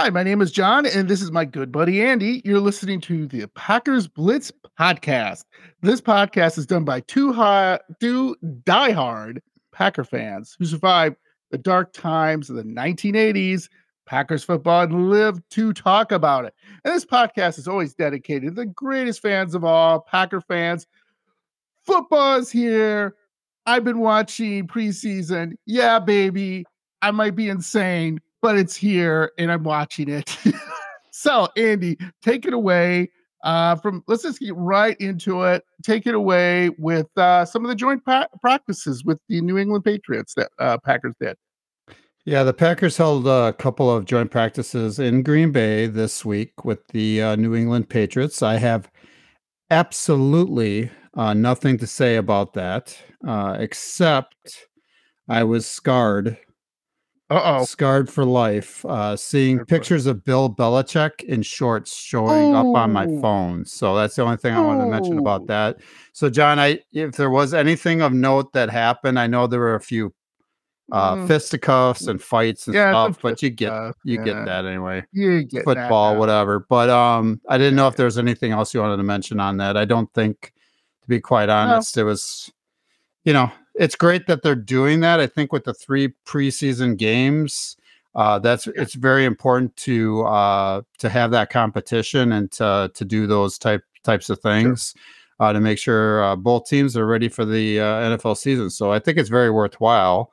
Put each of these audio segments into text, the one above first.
Hi, my name is John, and this is my good buddy Andy. You're listening to the Packers Blitz podcast. This podcast is done by two, high, two diehard Packer fans who survived the dark times of the 1980s, Packers football, and live to talk about it. And this podcast is always dedicated to the greatest fans of all, Packer fans. Football is here. I've been watching preseason. Yeah, baby. I might be insane, but it's here and I'm watching it. so, Andy, take it away. Uh, from let's just get right into it. Take it away with uh, some of the joint pa- practices with the New England Patriots that uh, Packers did. Yeah, the Packers held a couple of joint practices in Green Bay this week with the uh, New England Patriots. I have absolutely uh, nothing to say about that, uh, except I was scarred Uh scarred for life. Uh, seeing pictures of Bill Belichick in shorts showing up on my Oh. phone. So that's the only thing I wanted to mention Oh. about that. So, John, I if there was anything of note that happened, I know there were a few uh, Mm. fisticuffs and fights and Yeah, stuff, but you get stuff, you yeah. get that anyway. You get Football, now. whatever. But um, I didn't know if there was anything else you wanted to mention on that. I don't think, to be quite honest, it was. You know, it's great that they're doing that. I think with the three preseason games, uh, that's it's very important to uh, to have that competition and to to do those type types of things uh, to make sure uh, both teams are ready for the uh, NFL season. So I think it's very worthwhile.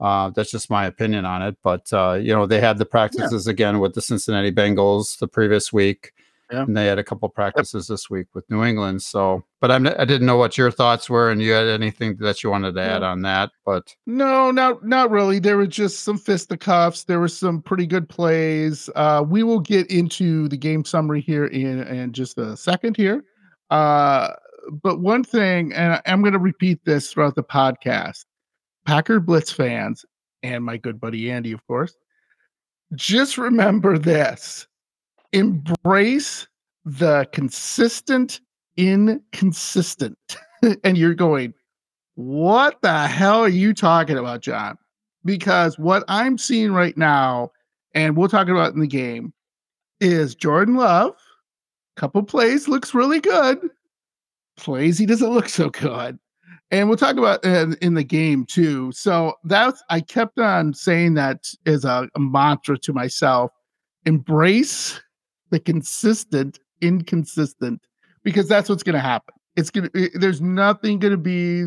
Uh, that's just my opinion on it. But uh, you know, they had the practices again with the Cincinnati Bengals the previous week, Yeah. and they had a couple practices this week with New England. So, but I'm, I didn't know what your thoughts were, and you had anything that you wanted to add on that. But No, not not really. There were just some fisticuffs. There were some pretty good plays. Uh, we will get into the game summary here in in just a second here. Uh, but one thing, and I'm going to repeat this throughout the podcast, Packer Blitz fans and my good buddy Andy, of course, just remember this: embrace the consistent inconsistent. and you're going, what the hell are you talking about, John? Because what I'm seeing right now, and we'll talk about in the game, is Jordan Love. Couple plays looks really good. Plays he doesn't look so good. And we'll talk about uh, in the game too. So that's I kept on saying that as a, a mantra to myself: embrace the consistent, inconsistent, because that's what's going to happen. It's gonna. There's nothing going to be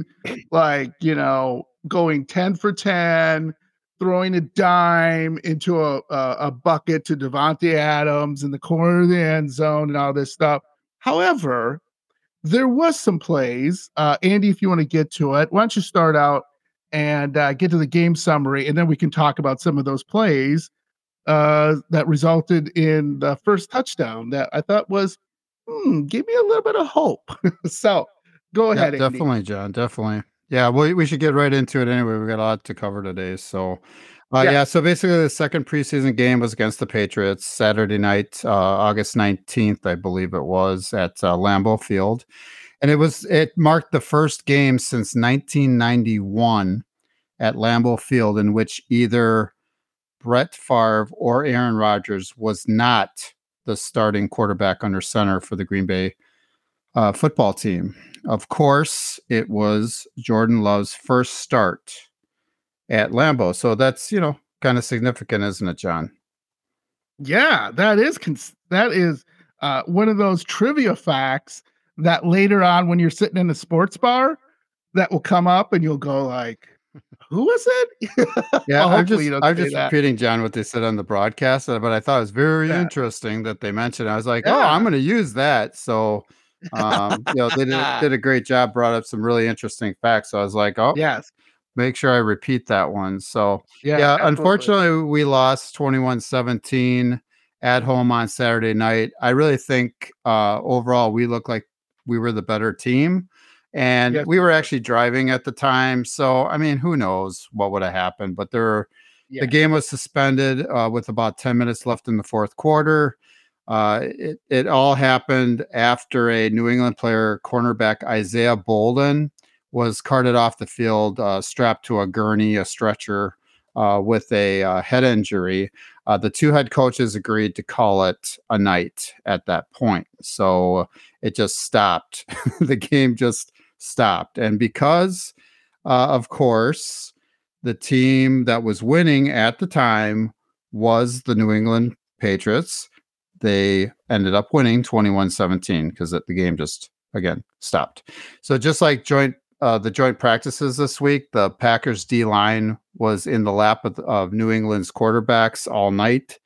like you know going 10 for 10 throwing a dime into a, a, a bucket to Davante Adams in the corner of the end zone and all this stuff. However, there was some plays. Uh, Andy, if you want to get to it, why don't you start out and uh, get to the game summary, and then we can talk about some of those plays uh, that resulted in the first touchdown that I thought was, hmm, give me a little bit of hope. so go yeah, ahead, Andy. definitely, John, definitely. Yeah, we we should get right into it anyway. We got a lot to cover today. So, uh, Yeah. yeah. So basically, the second preseason game was against the Patriots Saturday night, uh, August nineteenth, I believe it was at uh, Lambeau Field, and it was it marked the first game since 1991 at Lambeau Field in which either Brett Favre or Aaron Rodgers was not the starting quarterback under center for the Green Bay uh, football team. Of course, it was Jordan Love's first start at Lambeau. So that's, you know, kind of significant, isn't it, John? Yeah, that is cons- that is uh, one of those trivia facts that later on, when you're sitting in a sports bar, that will come up and you'll go like, "Who is it?" Yeah, Well, I'm just I'm just that. repeating, John, what they said on the broadcast, uh, but I thought it was very Yeah. interesting that they mentioned. it. I was like, oh, I'm going to use that. So, um, you know, they did, a- did a great job, brought up some really interesting facts. So I was like, oh, Yes. make sure I repeat that one. So, Yeah. yeah, unfortunately, we lost 21 17 at home on Saturday night. I really think uh, overall we look like we were the better team. And Yes, we we were actually driving at the time. So, I mean, who knows what would have happened? But there Yeah. the game was suspended uh, with about 10 minutes left in the fourth quarter. Uh, it, it all happened after a New England player, cornerback Isaiah Bolden, was carted off the field, uh, strapped to a gurney, a stretcher, uh, with a uh, head injury. uh, the two head coaches agreed to call it a night at that point. So it just stopped. the game just stopped. And because, uh, of course, the team that was winning at the time was the New England Patriots, they ended up winning 21 17 because the game just, again, stopped. So just like joint uh, the joint practices this week, the Packers D line was in the lap of, of New England's quarterbacks all night.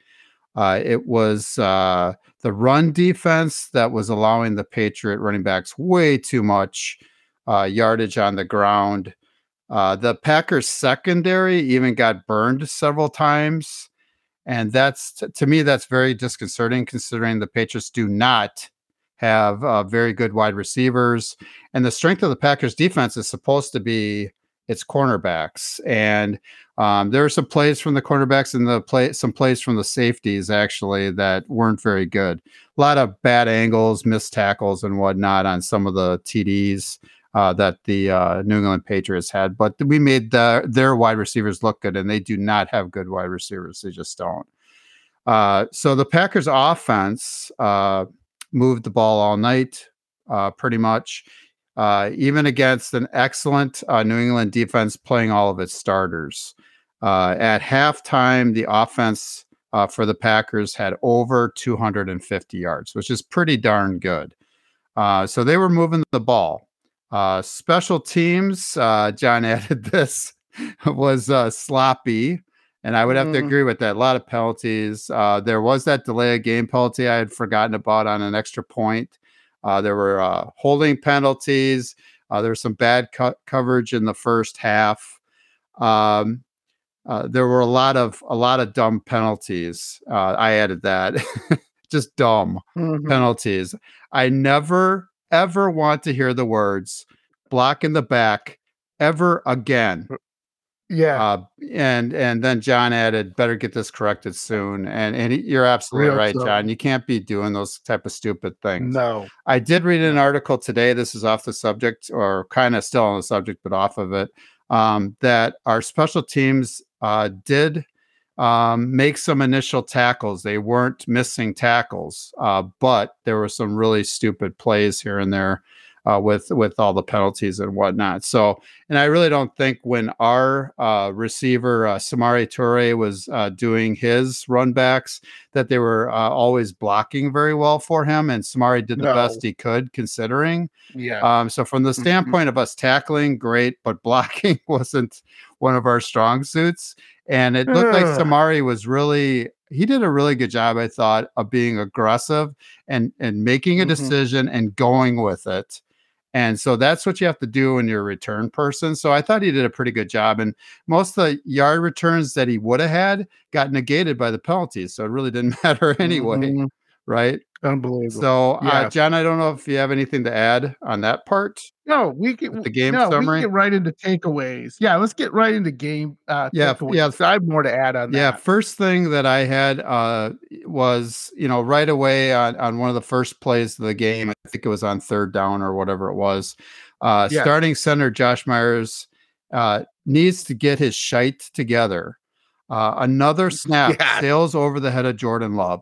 Uh, it was uh, the run defense that was allowing the Patriot running backs way too much uh, yardage on the ground. Uh, the Packers secondary even got burned several times. And that's to me, that's very disconcerting considering the Patriots do not have uh, very good wide receivers. And the strength of the Packers defense is supposed to be its cornerbacks. And um, there are some plays from the cornerbacks and the play some plays from the safeties actually that weren't very good. A lot of bad angles, missed tackles, and whatnot on some of the TDs. Uh, that the uh, New England Patriots had, but we made the, their wide receivers look good, and they do not have good wide receivers. They just don't. Uh, so the Packers' offense uh, moved the ball all night, uh, pretty much, uh, even against an excellent New England defense playing all of its starters. At halftime, the offense for the Packers had over 250 yards, which is pretty darn good. So they were moving the ball. Special teams, uh, John added this, was uh, sloppy. And I would have mm. to agree with that. A lot of penalties. Uh, there was that delay of game penalty I had forgotten about on an extra point. Uh, there were uh, holding penalties. Uh, there was some bad co- coverage in the first half. Um, uh, there were a lot of a lot of dumb penalties. Uh, I added that, just dumb mm-hmm. penalties. I never ever want to hear the words "block in the back" ever again. Yeah. Uh, and and then John added, "Better get this corrected soon." And and he, you're absolutely Real right, so. John. You can't be doing those type of stupid things. No. I did read an article today. This is off the subject, or kind of still on the subject, but off of it. Um, that our special teams uh, did um, make some initial tackles. They weren't missing tackles, uh, but there were some really stupid plays here and there uh, with with all the penalties and whatnot. So, and I really don't think when our uh, receiver uh, Samori Toure was uh, doing his runbacks that they were uh, always blocking very well for him, and Samori did the no. best he could considering. Yeah. Um, so from the mm-hmm. standpoint mm-hmm. of us tackling, great, but blocking wasn't one of our strong suits. And it looked like Samori was really he did a really good job, I thought, of being aggressive and and making a mm-hmm. decision and going with it. And so that's what you have to do when you're a return person. So I thought he did a pretty good job. And most of the yard returns that he would have had got negated by the penalties. So it really didn't matter anyway. Mm-hmm. Right. Unbelievable. So, uh, yeah. uh, John, I don't know if you have anything to add on that part. No, we can the game no, summary. We get right into takeaways. Yeah, let's get right into game. Uh, yeah, takeaways. yeah. So I have more to add on. That. Yeah, first thing that I had uh, was you know right away on on one of the first plays of the game. I think it was on third down or whatever it was. Uh, yeah. Starting center Josh Myers uh, needs to get his shite together. Uh, another snap yeah. sails over the head of Jordan Love.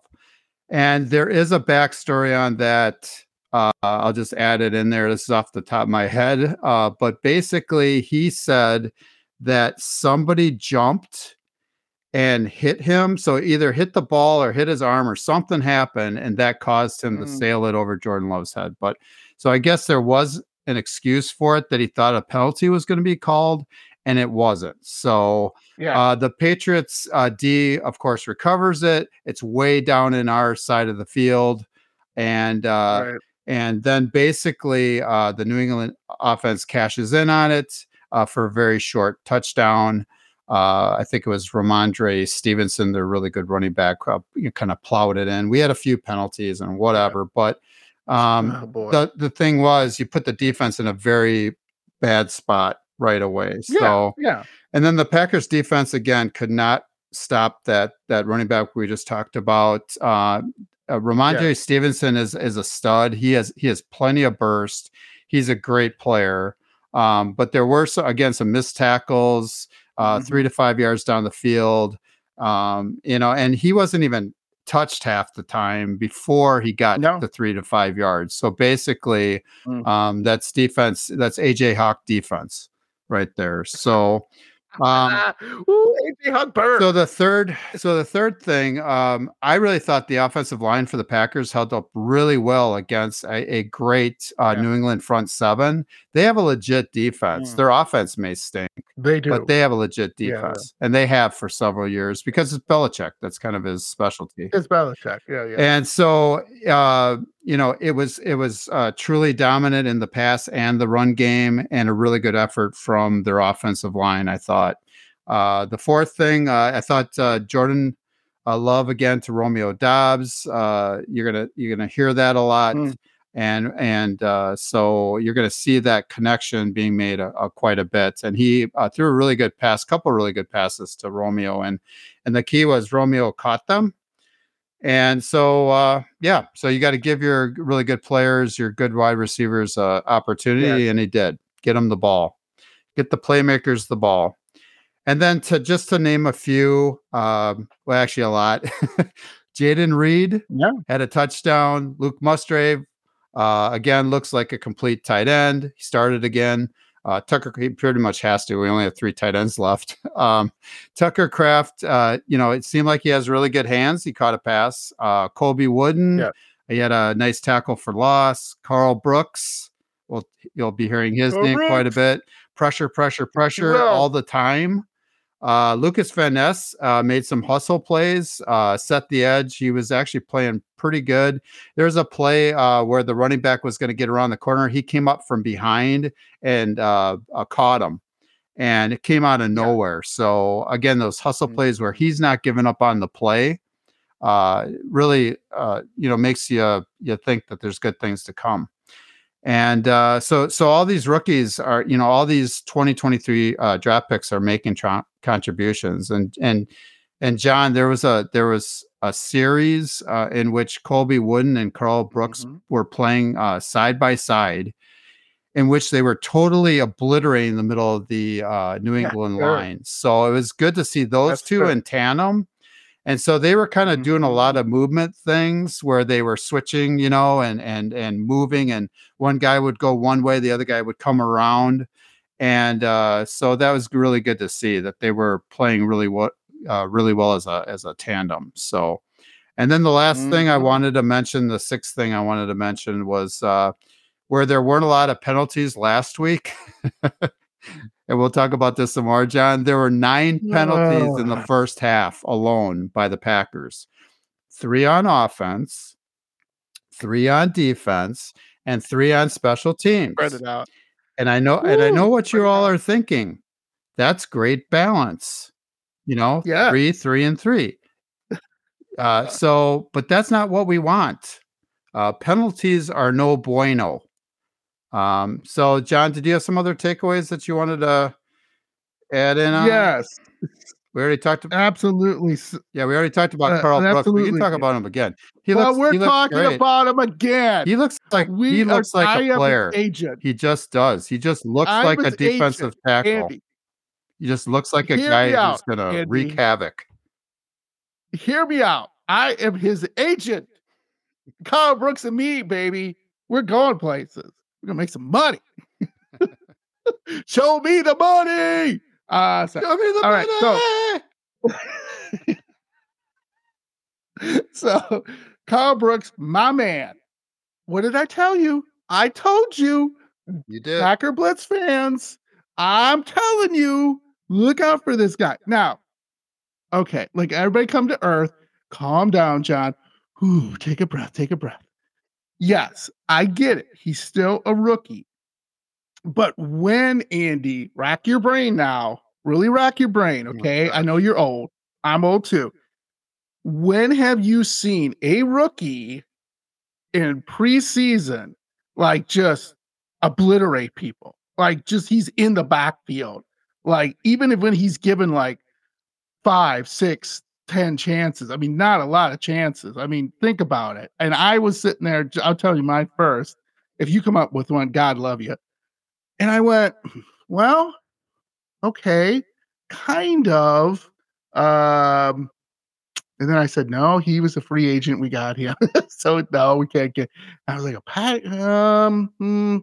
And there is a backstory on that. Uh, I'll just add it in there. This is off the top of my head. Uh, but basically, he said that somebody jumped and hit him. So either hit the ball or hit his arm or something happened, and that caused him mm. to sail it over Jordan Love's head. But so I guess there was an excuse for it that he thought a penalty was going to be called, and it wasn't. So yeah. uh, the Patriots uh, D, of course, recovers it. It's way down in our side of the field, and uh, right. and then basically uh, the New England offense cashes in on it uh, for a very short touchdown. Uh, I think it was Rhamondre Stevenson, the really good running back, you kind of plowed it in. We had a few penalties and whatever, but um, oh, the the thing was you put the defense in a very bad spot right away. So yeah, yeah. And then the Packers defense again could not stop that that running back we just talked about. Uh, uh Rhamondre yeah. Stevenson is is a stud. He has he has plenty of burst. He's a great player. Um, but there were some, again some missed tackles, uh, mm-hmm. three to five yards down the field. Um, you know, and he wasn't even touched half the time before he got No. to three to five yards. So basically, Mm. um, that's defense. That's AJ Hawk defense right there. So, um, Ooh, so the third, so the third thing, um, I really thought the offensive line for the Packers held up really well against a, a great uh, Yeah. New England front seven. They have a legit defense. Mm. Their offense may stink, they do. but they have a legit Yeah, yeah. defense, and they have for several years because it's Belichick. That's kind of his specialty. it's Belichick. Yeah, yeah. And so, uh, you know, it was it was uh, truly dominant in the pass and the run game, and a really good effort from their offensive line. I thought. Uh, the fourth thing, uh, I thought uh, Jordan uh, Love again to Romeo Doubs. Uh, you're gonna you're gonna hear that a lot, Mm. and and uh, so you're gonna see that connection being made a, a quite a bit. And he uh, threw a really good pass, couple really good passes to Romeo, and and the key was Romeo caught them. And so, uh, yeah, so you got to give your really good players, your good wide receivers, uh, opportunity, and he did. Get them the ball, get the playmakers the ball, and then to just to name a few, um, well, actually a lot. Jayden Reed Yeah. had a touchdown. Luke Musgrave, uh, again, looks like a complete tight end. He started again. Uh, Tucker, he pretty much has to. We only have three tight ends left. Um, Tucker Kraft, uh, you know, it seemed like he has really good hands. He caught a pass. Uh, Colby Wooden, Yeah. he had a nice tackle for loss. Karl Brooks, well, you'll be hearing his name quite a bit. Pressure, pressure, pressure all the time. Uh, Lucas Van Ness uh, made some hustle plays, uh, set the edge. He was actually playing pretty good. There's a play uh, where the running back was going to get around the corner. He came up from behind and uh, uh, caught him, and it came out of Yeah. nowhere. So again, those hustle Mhm. plays where he's not giving up on the play, uh, really, uh, you know, makes you you think that there's good things to come. And uh, so, so all these rookies are, you know, all these 2023 uh, draft picks are making tra- contributions. And and and John, there was a there was a series uh, in which Colby Wooden and Karl Brooks Mhm. were playing uh, side by side, in which they were totally obliterating the middle of the uh, New Yeah, England sure. line. So it was good to see those That's two in tandem. And so they were kind of doing a lot of movement things where they were switching, you know, and and and moving, and one guy would go one way, the other guy would come around, and uh, so that was really good to see that they were playing really well, uh, really well as a as a tandem. So, and then the last thing I Mhm. wanted to mention, the sixth thing I wanted to mention was uh, where there weren't a lot of penalties last week. and we'll talk about this some more, John. There were nine penalties in the first half alone by the Packers three on offense, three on defense, and three on special teams. Spread it out. And I know, and I know what you all are thinking. That's great balance. You know, Yeah. three, three, and three. Uh, so, but that's not what we want. Uh, penalties are no bueno. Um, so, John, did you have some other takeaways that you wanted to add in on? Yes, We already talked. absolutely. Yeah, we already talked about Uh, Karl Brooks. We can talk about him again. He well, looks. we're he looks talking great. about him again. He looks like we he looks are, like a player. agent. He just does. He just looks I'm like a defensive agent, tackle. Andy, He just looks like a Hear guy who's out, gonna wreak havoc. hear me out. I am his agent. Karl Brooks and me, baby. We're going places. We're gonna make some money. Show me the money. Uh, so, Show me the all right, so- so Karl Brooks, my man. What did I tell you? I told you, you did. Packer Blitz fans. I'm telling you, look out for this guy. Now, okay, like everybody come to earth. Calm down, John. Ooh, take a breath, take a breath. Yes, I get it. He's still a rookie. But when Andy, rack your brain now, really rack your brain, Oh, okay? I know you're old. I'm old too. When have you seen a rookie in preseason like just obliterate people? Like just he's in the backfield. Like even if when he's given like five, six, ten chances. I mean, not a lot of chances. I mean, think about it. And I was sitting there, I'll tell you my first. If you come up with one, God love you. And I went, well, okay, kind of. Um, and then I said, "No, he was a free agent. We got him, so no, we can't get." I was like, "A pat? Um, hmm,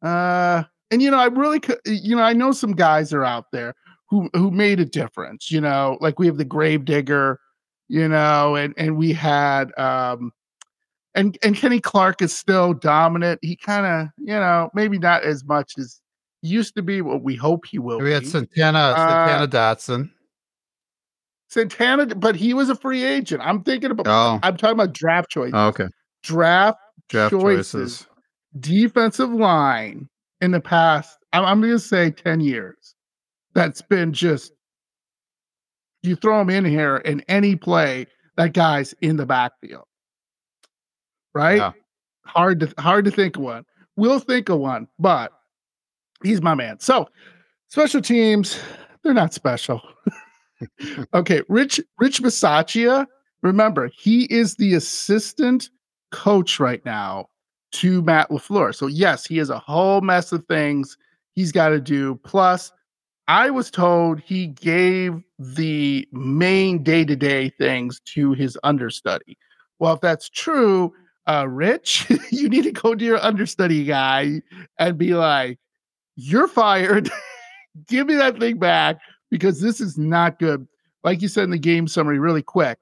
uh." And you know, I really, could, you know, I know some guys are out there who who made a difference. You know, like we have the Gravedigger, you know, and and we had um and and Kenny Clark is still dominant. He kind of, you know, maybe not as much as used to be what we hope he will We had be. Santana, Uh, Santana Dotson. Santana, but he was a free agent. I'm thinking about Oh, I'm talking about draft choices. oh, okay. Draft Draft choices. choices. defensive line in the past, I'm, I'm going to say 10 years, that's been just, you throw him in here in any play, that guy's in the backfield. Right? Yeah. Hard to hard to think of one. We'll think of one, but he's my man. So special teams, they're not special. okay, Rich Rich Bisaccia, remember, he is the assistant coach right now to Matt LaFleur. So yes, he has a whole mess of things he's got to do. Plus, I was told he gave the main day-to-day things to his understudy. Well, if that's true, uh, Rich, you need to go to your understudy guy and be like, "You're fired. Give me that thing back because this is not good." Like you said in the game summary, really quick,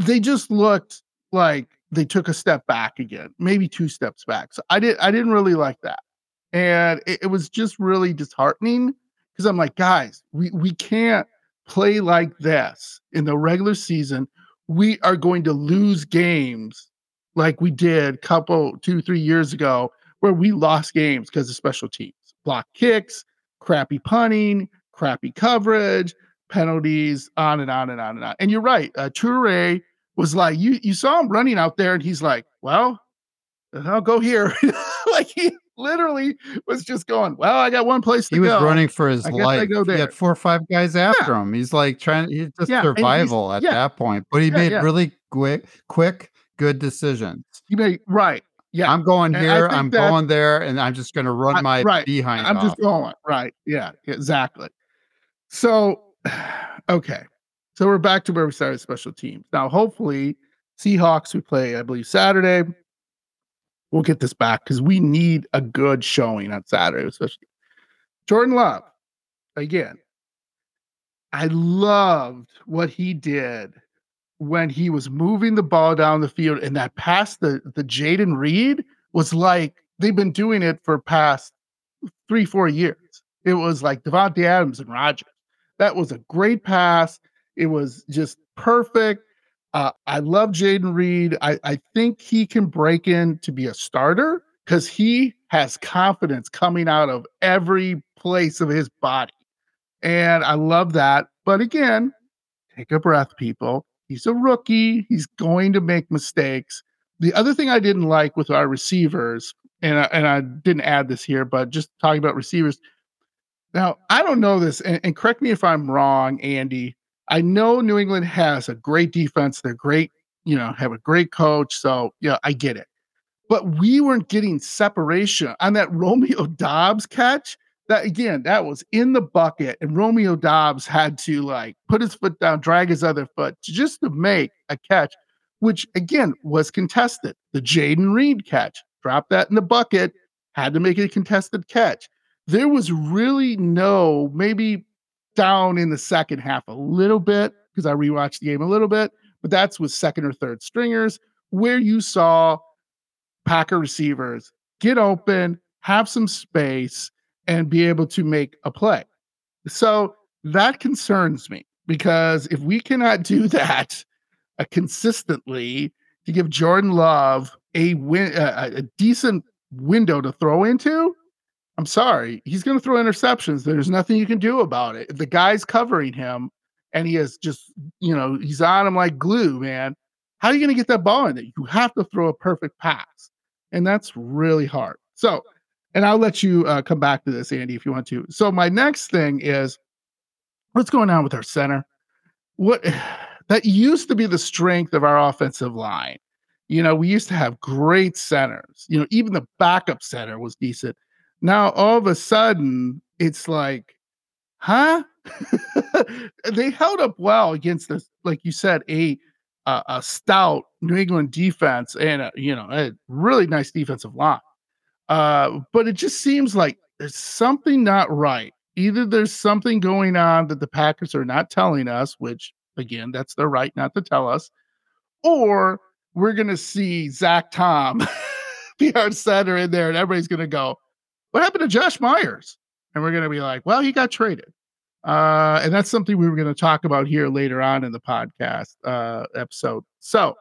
they just looked like they took a step back again, maybe two steps back. So I didn't I didn't really like that. And it, it was just really disheartening because I'm like, guys, we, we can't play like this in the regular season. We are going to lose games like we did a couple, two, three years ago, where we lost games because of special teams, block kicks, crappy punting, crappy coverage, penalties, on and on and on and on. And you're right. Uh, Toure was like, you you saw him running out there, and he's like, well, I'll go here. like he literally was just going, well, I got one place to He was go. running for his I life. go He had four or five guys after him. He's like trying. He's just Yeah, and he's- survival at yeah. that point. But he Yeah, made yeah. really quick, quick, good decisions. He made right. Yeah. I'm going And here. I'm going there, and I'm just going to run I- my right. behind I'm off. just going. Right. Yeah, exactly. So, okay. So we're back to where we started special teams. Now, hopefully, Seahawks, we play, I believe, Saturday. We'll get this back because we need a good showing on Saturday, especially. Jordan Love, again, I loved what he did when he was moving the ball down the field and that pass the the Jayden Reed was like they've been doing it for past three, four years. It was like Davante Adams and Rodgers. That was a great pass. It was just perfect. Uh, I love Jayden Reed. I, I think he can break in to be a starter because he has confidence coming out of every place of his body. And I love that. But again, take a breath, people. He's a rookie. He's going to make mistakes. The other thing I didn't like with our receivers, and I, and I didn't add this here, but just talking about receivers. Now, I don't know this, and, and correct me if I'm wrong, Andy. I know New England has a great defense. They're great, you know, have a great coach. So, yeah, I get it. But we weren't getting separation on that Romeo Doubs catch. That again, that was in the bucket, and Romeo Doubs had to like put his foot down, drag his other foot just to make a catch, which again was contested. The Jayden Reed catch, dropped that in the bucket, had to make a contested catch. There was really no, maybe down in the second half a little bit because I rewatched the game a little bit, but that's with second or third stringers where you saw Packer receivers get open, have some space, and be able to make a play. So that concerns me because if we cannot do that uh, consistently to give Jordan Love a win, uh, a decent window to throw into, I'm sorry, he's going to throw interceptions. There's nothing you can do about it. The guy's covering him and he is just, you know, he's on him like glue, man. How are you going to get that ball in there? You have to throw a perfect pass, and that's really hard. So, and I'll let you uh, come back to this, Andy, if you want to. So, my next thing is what's going on with our center? What that used to be the strength of our offensive line. You know, we used to have great centers. You know, even the backup center was decent. Now all of a sudden, it's like, huh? they held up well against this, like you said, a a stout New England defense and a, you know a really nice defensive line. Uh, but it just seems like there's something not right. Either there's something going on that the Packers are not telling us, which again, that's their right not to tell us, or we're gonna see Zach Tom be our center in there, and everybody's gonna go, "What happened to Josh Myers?" And we're gonna be like, "Well, he got traded." Uh, and that's something we were going to talk about here later on in the podcast uh, episode. So,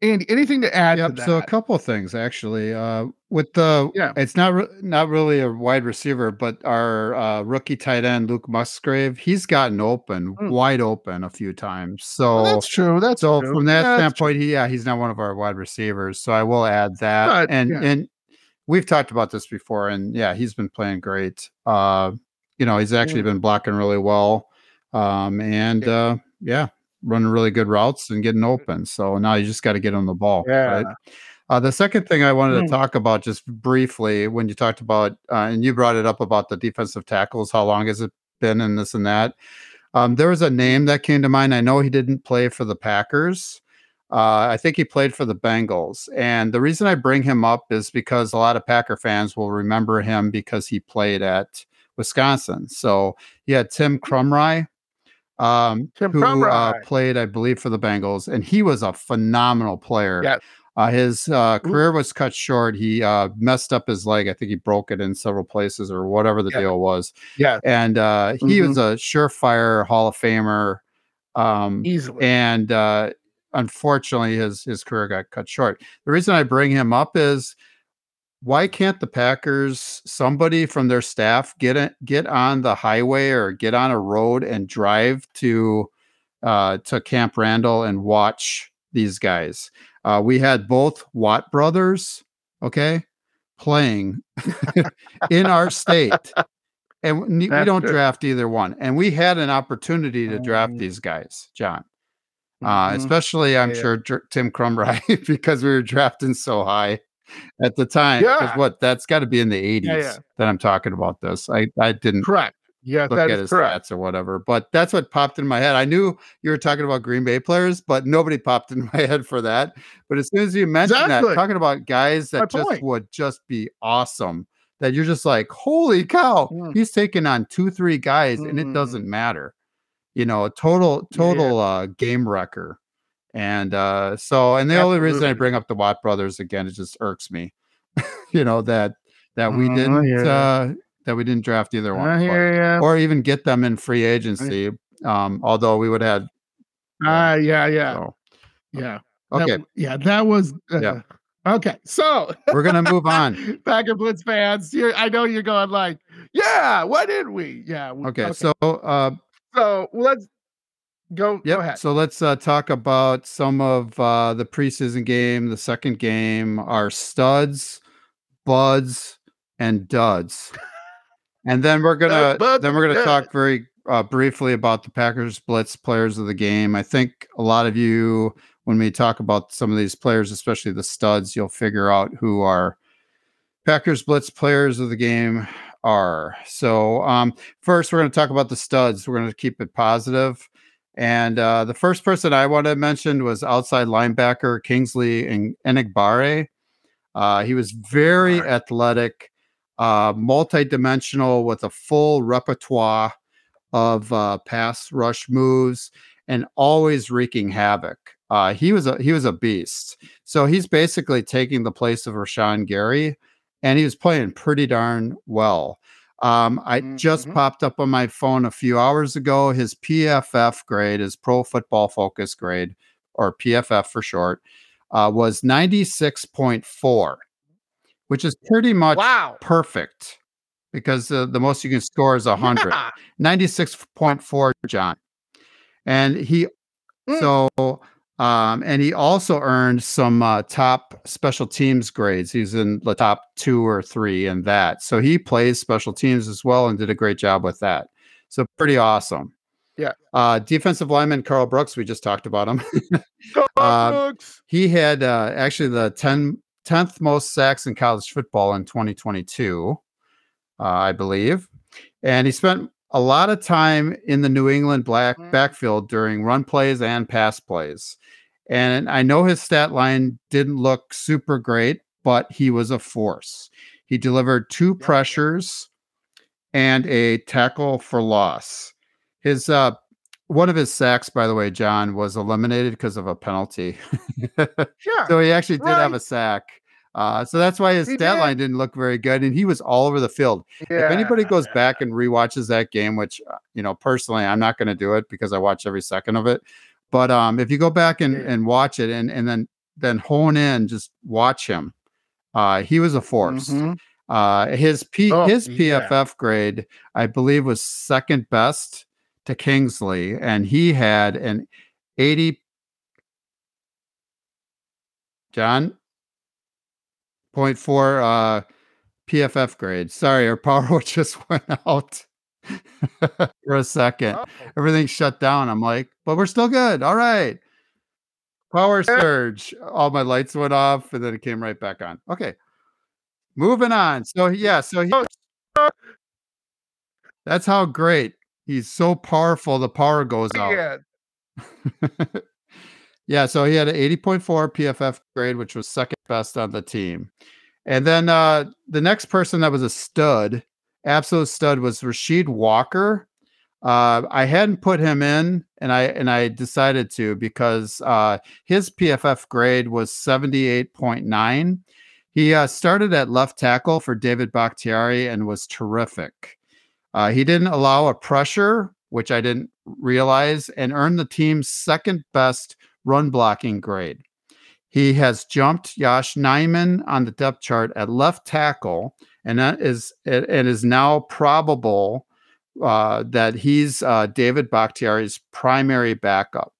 Andy, anything to add? Yep. To So a couple of things actually. Uh, with the Yeah. it's not re- not really a wide receiver, but our uh, rookie tight end Luke Musgrave, he's gotten open, Mm. wide open a few times. Well, So that's true. That's so true. from that Yeah, that's standpoint, he, yeah, he's not one of our wide receivers. So I will add that. But, and yeah. and we've talked about this before, and yeah, he's been playing great. Uh, you know, he's actually Mm. been blocking really well. Um, and Yeah. uh, yeah, running really good routes and getting open. So now you just got to get on the ball. Right. Uh, the second thing I wanted Mm. to talk about just briefly when you talked about, uh, and you brought it up about the defensive tackles, how long has it been and this and that? Um, there was a name that came to mind. I know he didn't play for the Packers. Uh, I think he played for the Bengals. And the reason I bring him up is because a lot of Packer fans will remember him because he played at Wisconsin. So you had Tim Krumrie, um, Tim who uh, played, I believe, for the Bengals, and he was a phenomenal player. Yeah. Uh, his uh, career was cut short. He uh, messed up his leg. I think he broke it in several places or whatever the Yeah. deal was. Yeah. And uh, he Mhm. was a surefire Hall of Famer. Um, Easily. and uh, unfortunately, his his career got cut short. The reason I bring him up is why can't the Packers, somebody from their staff, get it, get on the highway or get on a road and drive to uh, to Camp Randall and watch these guys? Uh, we had both Watt brothers, okay, playing in our state. And we we That's don't good. draft either one. And we had an opportunity to draft Mm. these guys, John. Uh, Mhm. especially, I'm yeah. sure Dr- Tim Krumrie, because we were drafting so high at the time. Yeah. what that's got to be in the 80s Yeah, yeah. that I'm talking about this. I I didn't Correct. Yeah, look that at is his correct. stats or whatever, but that's what popped in my head. I knew you were talking about Green Bay players, but nobody popped in my head for that. But as soon as you mentioned Exactly. that, talking about guys My that just point. would just be awesome, that you're just like, holy cow, Mm. he's taking on two, three guys, and it Mm. doesn't matter. You know, a total, Yeah. total uh game wrecker. And uh so and the only reason I bring up the Watt brothers again, it just irks me. you know, that that we Mm, didn't ya. uh that we didn't draft either one. Hear or even get them in free agency. Um, although we would have Ah, yeah, yeah, so yeah. Okay, w- yeah, that was. Uh, Yeah. Okay, so we're gonna move on. Packer Blitz fans, you're, I know you're going like, yeah, why did we? Yeah. w- Okay, so uh so let's go. yep, Go ahead. so let's uh talk about some of uh the preseason game, the second game, our studs, buds, and duds. And then we're gonna buds, then we're gonna and talk very uh, briefly about the Packers Blitz players of the game. I think a lot of you, when we talk about some of these players, especially the studs, you'll figure out who our Packers Blitz players of the game are. So um, first, we're going to talk about the studs. We're going to keep it positive. And uh, the first person I want to mention was outside linebacker Kingsley and Enagbare. Uh, he was very athletic, uh, multi-dimensional with a full repertoire of uh, pass rush moves and always wreaking havoc. Uh, he was a he was a beast. So he's basically taking the place of Rashan Gary, and he was playing pretty darn well. Um, I just Mhm. popped up on my phone a few hours ago. His PFF grade, his Pro Football Focus grade, or PFF for short, uh, was ninety six point four, which is pretty much wow. perfect because uh, the most you can score is 100. Yeah. 96.4 John. And he Mm. so um and he also earned some uh, top special teams grades. He's in the top 2 or 3 in that. So he plays special teams as well and did a great job with that. So pretty awesome. Yeah. Uh defensive lineman Karl Brooks, we just talked about him. Uh, Brooks. he had uh, actually the 10, 10th most sacks in college football in 2022, uh, I believe. And he spent a lot of time in the New England black Mhm. backfield during run plays and pass plays. And I know his stat line didn't look super great, but he was a force. He delivered two pressures and a tackle for loss. His uh one of his sacks, by the way, John, was eliminated because of a penalty. Yeah. so he actually did have a sack. Uh, so that's why his He stat did. line didn't look very good, and he was all over the field. If anybody goes Yeah. back and rewatches that game, which uh, you know personally I'm not going to do it because I watch every second of it, but um, if you go back and, Yeah. and watch it and and then then hone in, just watch him. Uh, he was a force. Mhm. Uh, his P Oh, his yeah. PFF grade, I believe, was second best to Kingsley, and he had an 80. John, point four uh, PFF grade. Sorry, our power just went out for a second. Oh, Everything shut down. I'm like, but we're still good. All right. Power surge. All my lights went off, and then it came right back on. Okay. Moving on. So yeah, so he, that's how great he's so powerful. The power goes out. man. yeah, so he had an 80.4 PFF grade, which was second best on the team. And then uh, the next person that was a stud, absolute stud, was Rasheed Walker. Uh, I hadn't put him in, and I and I decided to because uh, his PFF grade was 78.9. He uh, started at left tackle for David Bakhtiari and was terrific. Uh, he didn't allow a pressure, which I didn't realize, and earned the team's second best run blocking grade. He has jumped Josh Nijman on the depth chart at left tackle, and that is it, it is now probable uh, that he's uh, David Bakhtiari's primary backup.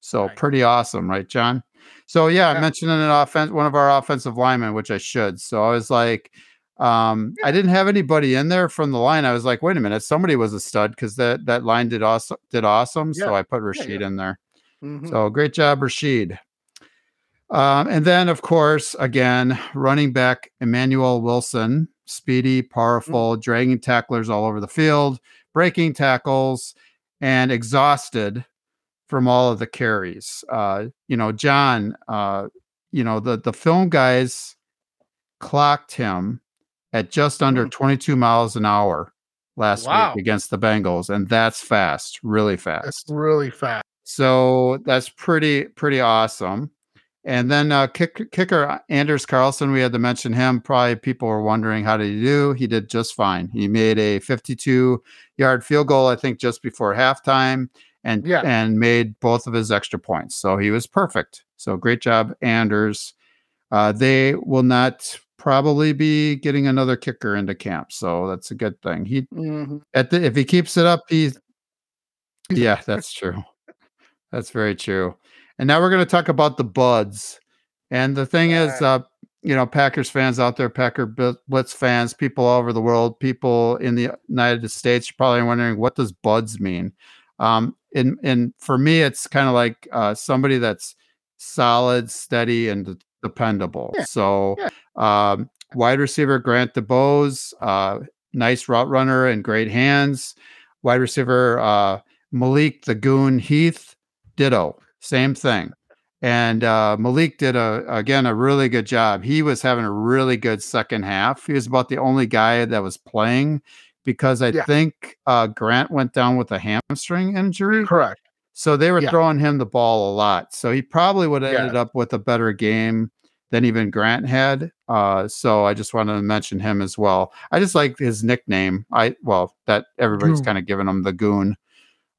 So Right. pretty awesome, right, John? So yeah, I Yeah. mentioned an offense, one of our offensive linemen, which I should. So I was like, um, I didn't have anybody in there from the line. I was like, wait a minute, somebody was a stud because that that line did awesome. Did awesome. So I put Rasheed yeah. in there. Mhm. So great job, Rasheed. Um, and then, of course, again, running back Emmanuel Wilson, speedy, powerful, dragging tacklers all over the field, breaking tackles, and exhausted from all of the carries. Uh, you know, John, uh, you know, the, the film guys clocked him at just under Mm. 22 miles an hour last Wow. week against the Bengals. And that's fast, really fast. That's really fast. So that's pretty pretty awesome. And then uh, kick, kicker Anders Carlson, we had to mention him. Probably people were wondering how did he do. He did just fine. He made a 52 yard field goal, I think, just before halftime, and Yeah. and made both of his extra points. So he was perfect. So great job, Anders. Uh, they will not probably be getting another kicker into camp, so that's a good thing. He Mhm. at the if he keeps it up, he's yeah, that's true. That's very true. And now we're going to talk about the buds. And the thing is, Yeah. uh, you know, Packers fans out there, Packer Blitz fans, people all over the world, people in the United States, you're probably wondering what does buds mean. Um, and and for me, it's kind of like uh, somebody that's solid, steady, and dependable. Yeah. So, Yeah. um, wide receiver Grant DuBose, uh, nice route runner and great hands. Wide receiver uh, Malik the Goon Heath, ditto, same thing. And uh, Malik did a again a really good job. He was having a really good second half. He was about the only guy that was playing because I Yeah. think uh, Grant went down with a hamstring injury. Correct. So they were Yeah. throwing him the ball a lot. So he probably would have Yeah. ended up with a better game than even Grant had. Uh, so I just wanted to mention him as well. I just like his nickname. I well that everybody's kind of giving him the goon.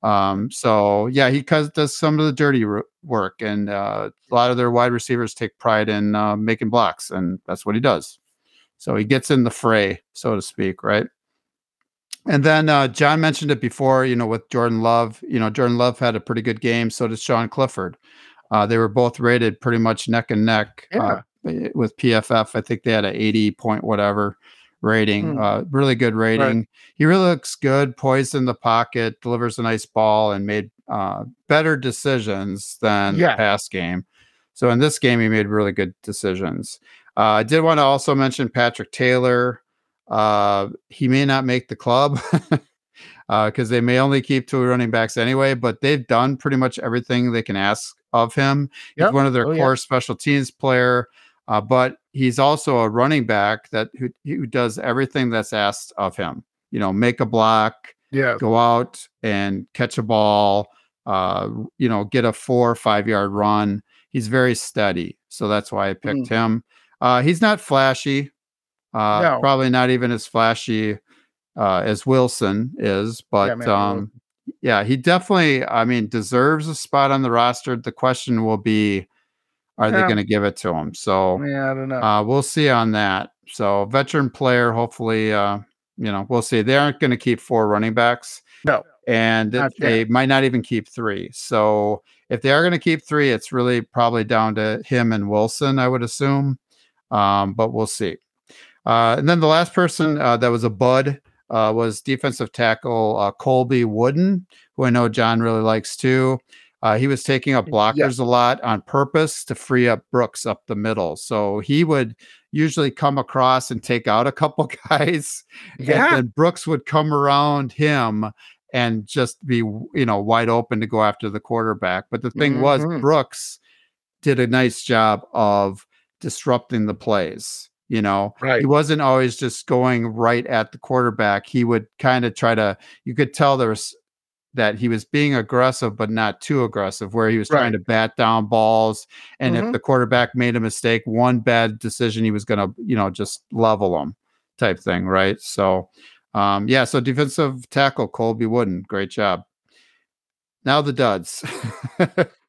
Um, so yeah, he does some of the dirty work, and uh, a lot of their wide receivers take pride in uh, making blocks, and that's what he does. So he gets in the fray, so to speak, right? And then uh, John mentioned it before, you know, with Jordan Love. You know, Jordan Love had a pretty good game. So did Sean Clifford. Uh, they were both rated pretty much neck and neck uh, with PFF. I think they had an 80 point whatever rating. Uh, really good rating. He really looks good, poised in the pocket, delivers a nice ball, and made uh, better decisions than Yeah. the past game. So in this game, he made really good decisions. Uh, I did want to also mention Patrick Taylor. Uh, he may not make the club. Uh, because they may only keep two running backs anyway, but they've done pretty much everything they can ask of him. He's one of their Oh, yeah. core special teams player, uh, but he's also a running back that who, who does everything that's asked of him. You know, make a block, Yeah. go out and catch a ball, uh, you know, get a four or five yard run. He's very steady. So that's why I picked him. Uh, he's not flashy, uh, No. probably not even as flashy uh, as Wilson is, but man, um, yeah, he definitely, I mean, deserves a spot on the roster. The question will be, are they going to give it to him? So Yeah, I don't know. uh, we'll see on that. So veteran player, hopefully, uh, you know, we'll see. They aren't going to keep four running backs. No, and not they might not even keep three. So if they are going to keep three, it's really probably down to him and Wilson, I would assume. Um, but we'll see. Uh, and then the last person uh, that was a bud uh, was defensive tackle uh, Colby Wooden, who I know John really likes too. Uh, he was taking up blockers Yes. a lot on purpose to free up Brooks up the middle. So he would usually come across and take out a couple guys and then Brooks would come around him and just be you know wide open to go after the quarterback. But the thing was Mhm. Brooks did a nice job of disrupting the plays. You know, Right. he wasn't always just going right at the quarterback. He would kind of try to. You could tell there was that he was being aggressive, but not too aggressive. Where he was trying to bat down balls, and if Mhm. the quarterback made a mistake, one bad decision, he was going to you know just level him, type thing, right? So, um, yeah. So defensive tackle Colby Wooden, great job. Now the duds.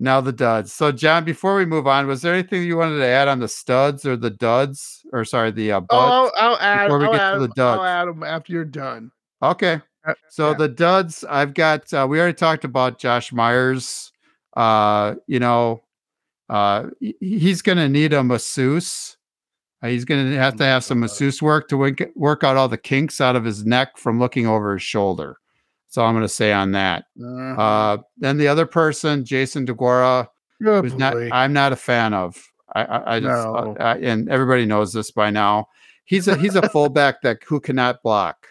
now the duds. So, John, before we move on, was there anything you wanted to add on the studs or the duds, or sorry, the uh, buds? Oh, I'll, I'll add. before we I'll get to the duds. I'll add them after you're done. Okay. Uh, So yeah. the duds, I've got. Uh, we already talked about Josh Myers. Uh, you know, uh, he's going to need a masseuse. Uh, he's going to have to have some masseuse work to work, work out all the kinks out of his neck from looking over his shoulder. So I'm going to say on that. Uh, Uh, then the other person, Josiah DeGuara, oh, who's not. I'm not a fan of. I, I, I just, uh, No. I, and everybody knows this by now. He's a he's a fullback that who cannot block.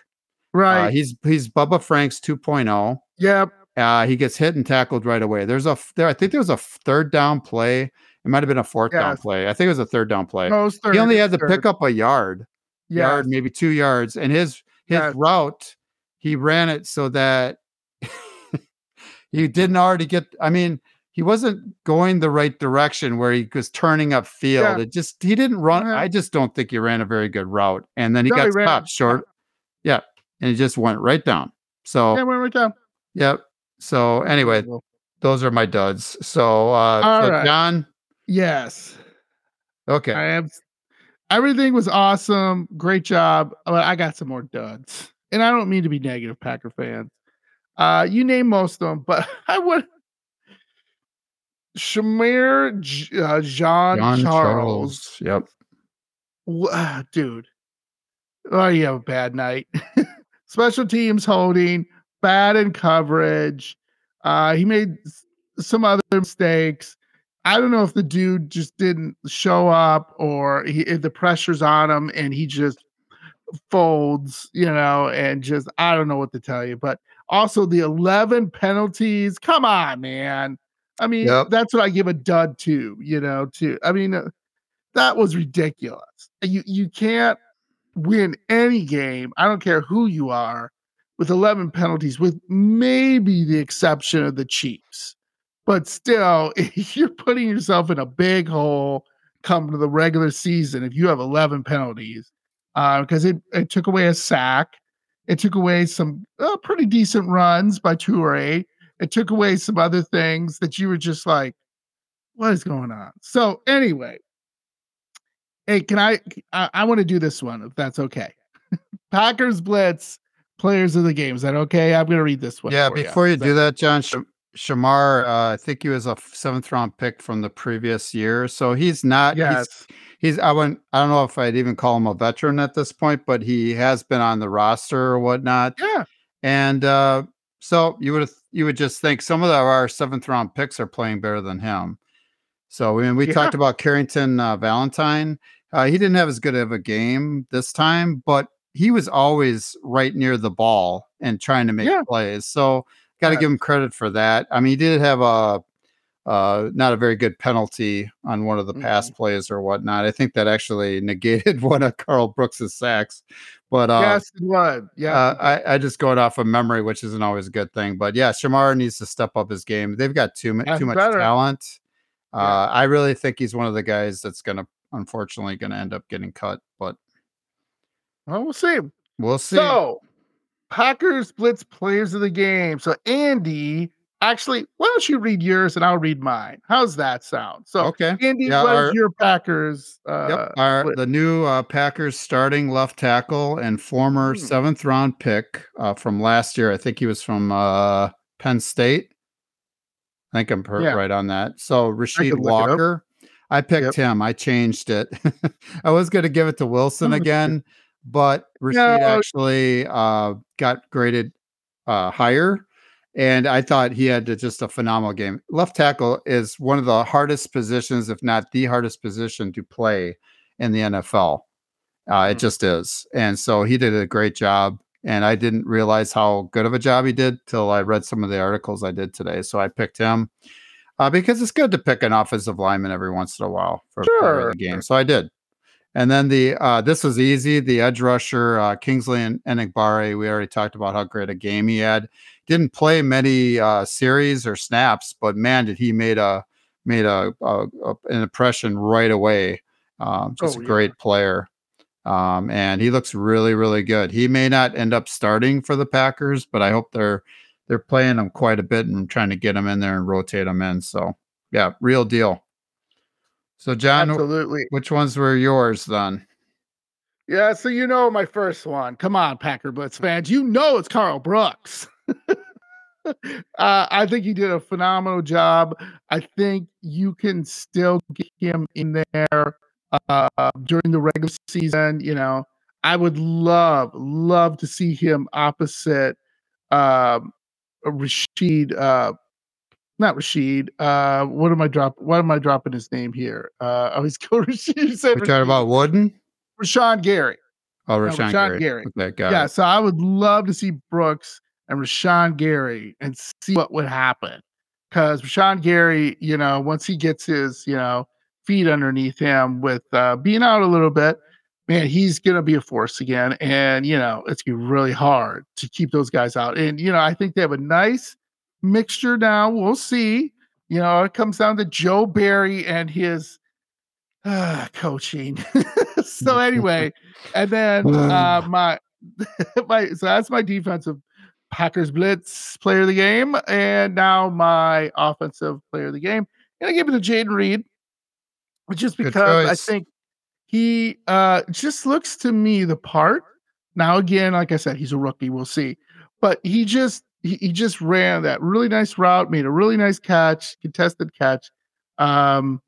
right. Uh, he's he's Bubba Franks 2.0. yep. Uh, he gets hit and tackled right away. There's a there. I think there was a third down play. It might have been a fourth down play. I think it was a third down play. No, third, he only had to third. pick up a yard, Yes. yard maybe two yards, and his his Yes. route he ran it so that he didn't already get. I mean, he wasn't going the right direction where he was turning up field. Yeah. It just he didn't run. Yeah. I just don't think he ran a very good route, and then he No, got he ran- stopped short. Yeah, and he just went right down. So Yeah, went right down. Yep. So anyway, those are my duds. So uh so right. John, Yes. okay. I am. Everything was awesome. Great job. But I got some more duds. And I don't mean to be negative, Packer fans. Uh, you name most of them, but I would. Shemar J- uh, Jean, John Charles. Yep. Wha- ah, dude. Oh, you have a bad night. Special teams holding, bad in coverage. Uh, he made some other mistakes. I don't know if the dude just didn't show up or he, if the pressure's on him and he just folds, you know, and just I don't know what to tell you. But also the 11 penalties. Come on, man. I mean, Yep. that's what I give a dud to, you know, to I mean, uh, that was ridiculous. You you can't win any game. I don't care who you are with 11 penalties with maybe the exception of the Chiefs. But still, you're putting yourself in a big hole come to the regular season if you have 11 penalties. Because it, it took away a sack. It took away some uh, pretty decent runs by Toure. It took away some other things that you were just like, what is going on? So, anyway, hey, can I? I, I want to do this one if that's okay. Packers Blitz players of the game. Is that okay? I'm going to read this one. Yeah, for before you Is do that, John Shemar, uh, I think he was a seventh round pick from the previous year. So he's not Yes. he's he's I wouldn't I don't know if I'd even call him a veteran at this point, but he has been on the roster or whatnot. Yeah. And uh, so you would you would just think some of our seventh round picks are playing better than him. So when we Yeah. talked about Carrington uh, Valentine, uh, he didn't have as good of a game this time, but he was always right near the ball and trying to make Yeah. plays. So got to give him credit for that. I mean, he did have a uh, not a very good penalty on one of the pass plays or whatnot. I think that actually negated one of Karl Brooks's sacks. But uh, yes, it was. Yeah. uh, I, I just going off of memory, which isn't always a good thing. But yeah, Shemar needs to step up his game. They've got too, mu- That's too much better. talent. Yeah. Uh, I really think he's one of the guys that's going to, unfortunately, going to end up getting cut. But well, we'll see. we'll see. So, Packers Blitz players of the game. So, Andy, actually, why don't you read yours and I'll read mine? How's that sound? So, okay. Andy, Yeah, our- your Packers? Uh, Yep. Our, the new uh, Packers starting left tackle and former Hmm. seventh round pick uh, from last year. I think he was from uh, Penn State. I think I'm Yeah. right on that. So Rasheed could look it up. Walker. I picked Yep. him. I changed it. I was going to give it to Wilson again, but Rasheed No. actually uh, got graded uh, higher. And I thought he had just a phenomenal game. Left tackle is one of the hardest positions, if not the hardest position to play in the NFL. Uh, it Mhm. just is. And so he did a great job. And I didn't realize how good of a job he did till I read some of the articles I did today. So I picked him uh, because it's good to pick an offensive lineman every once in a while for of the game. So I did. And then the uh, this was easy. The edge rusher uh, Kingsley and Enagbare. We already talked about how great a game he had. Didn't play many uh, series or snaps, but man, did he made a made a, a, a- an impression right away. Um, just Oh, a yeah. great player, um, and he looks really really good. He may not end up starting for the Packers, but I hope they're they're playing him quite a bit and trying to get him in there and rotate him in. So yeah, real deal. So John, Absolutely. which ones were yours then? Yeah, so you know my first one. Come on, Packer Blitz fans. You know it's Karl Brooks. uh, I think he did a phenomenal job. I think you can still get him in there uh, during the regular season. You know, I would love, love to see him opposite um, Rasheed. Uh, not Rasheed. Uh, what am I drop? What am I dropping his name here? Uh, I always go Rasheed. You said We talking about Wooden? Rashan Gary. Oh, No, Rashan Rashan Gary. Gary. Okay, yeah, it. so I would love to see Brooks and Rashan Gary and see what would happen. Because Rashan Gary, you know, once he gets his, you know, feet underneath him with uh, being out a little bit, man, he's going to be a force again. And, you know, it's going to be really hard to keep those guys out. And, you know, I think they have a nice mixture now. We'll see. You know, it comes down to Joe Barry and his uh, coaching. so, anyway, and then uh, my my so that's my defensive Packers blitz player of the game, and now my offensive player of the game. And I give it to Jayden Reed, just because I think he uh just looks to me the part. Now again, like I said, he's a rookie. We'll see, but he just he, he just ran that really nice route, made a really nice catch, contested catch, um,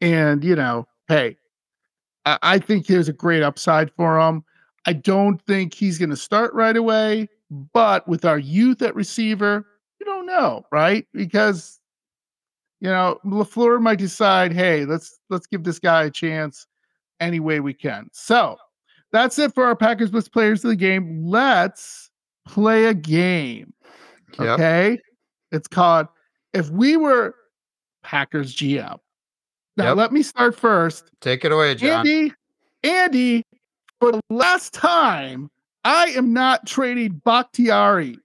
and you know, hey, I, I think there's a great upside for him. I don't think he's going to start right away, but with our youth at receiver, you don't know, right? Because you know, Lafleur might decide, hey, let's let's give this guy a chance any way we can. So that's it for our Packers Blitz players of the game. Let's play a game. Yep. Okay, it's called if we were Packers GM. Now Yep. let me start first. Take it away, John. Andy, Andy, for the last time, I am not trading Bakhtiari.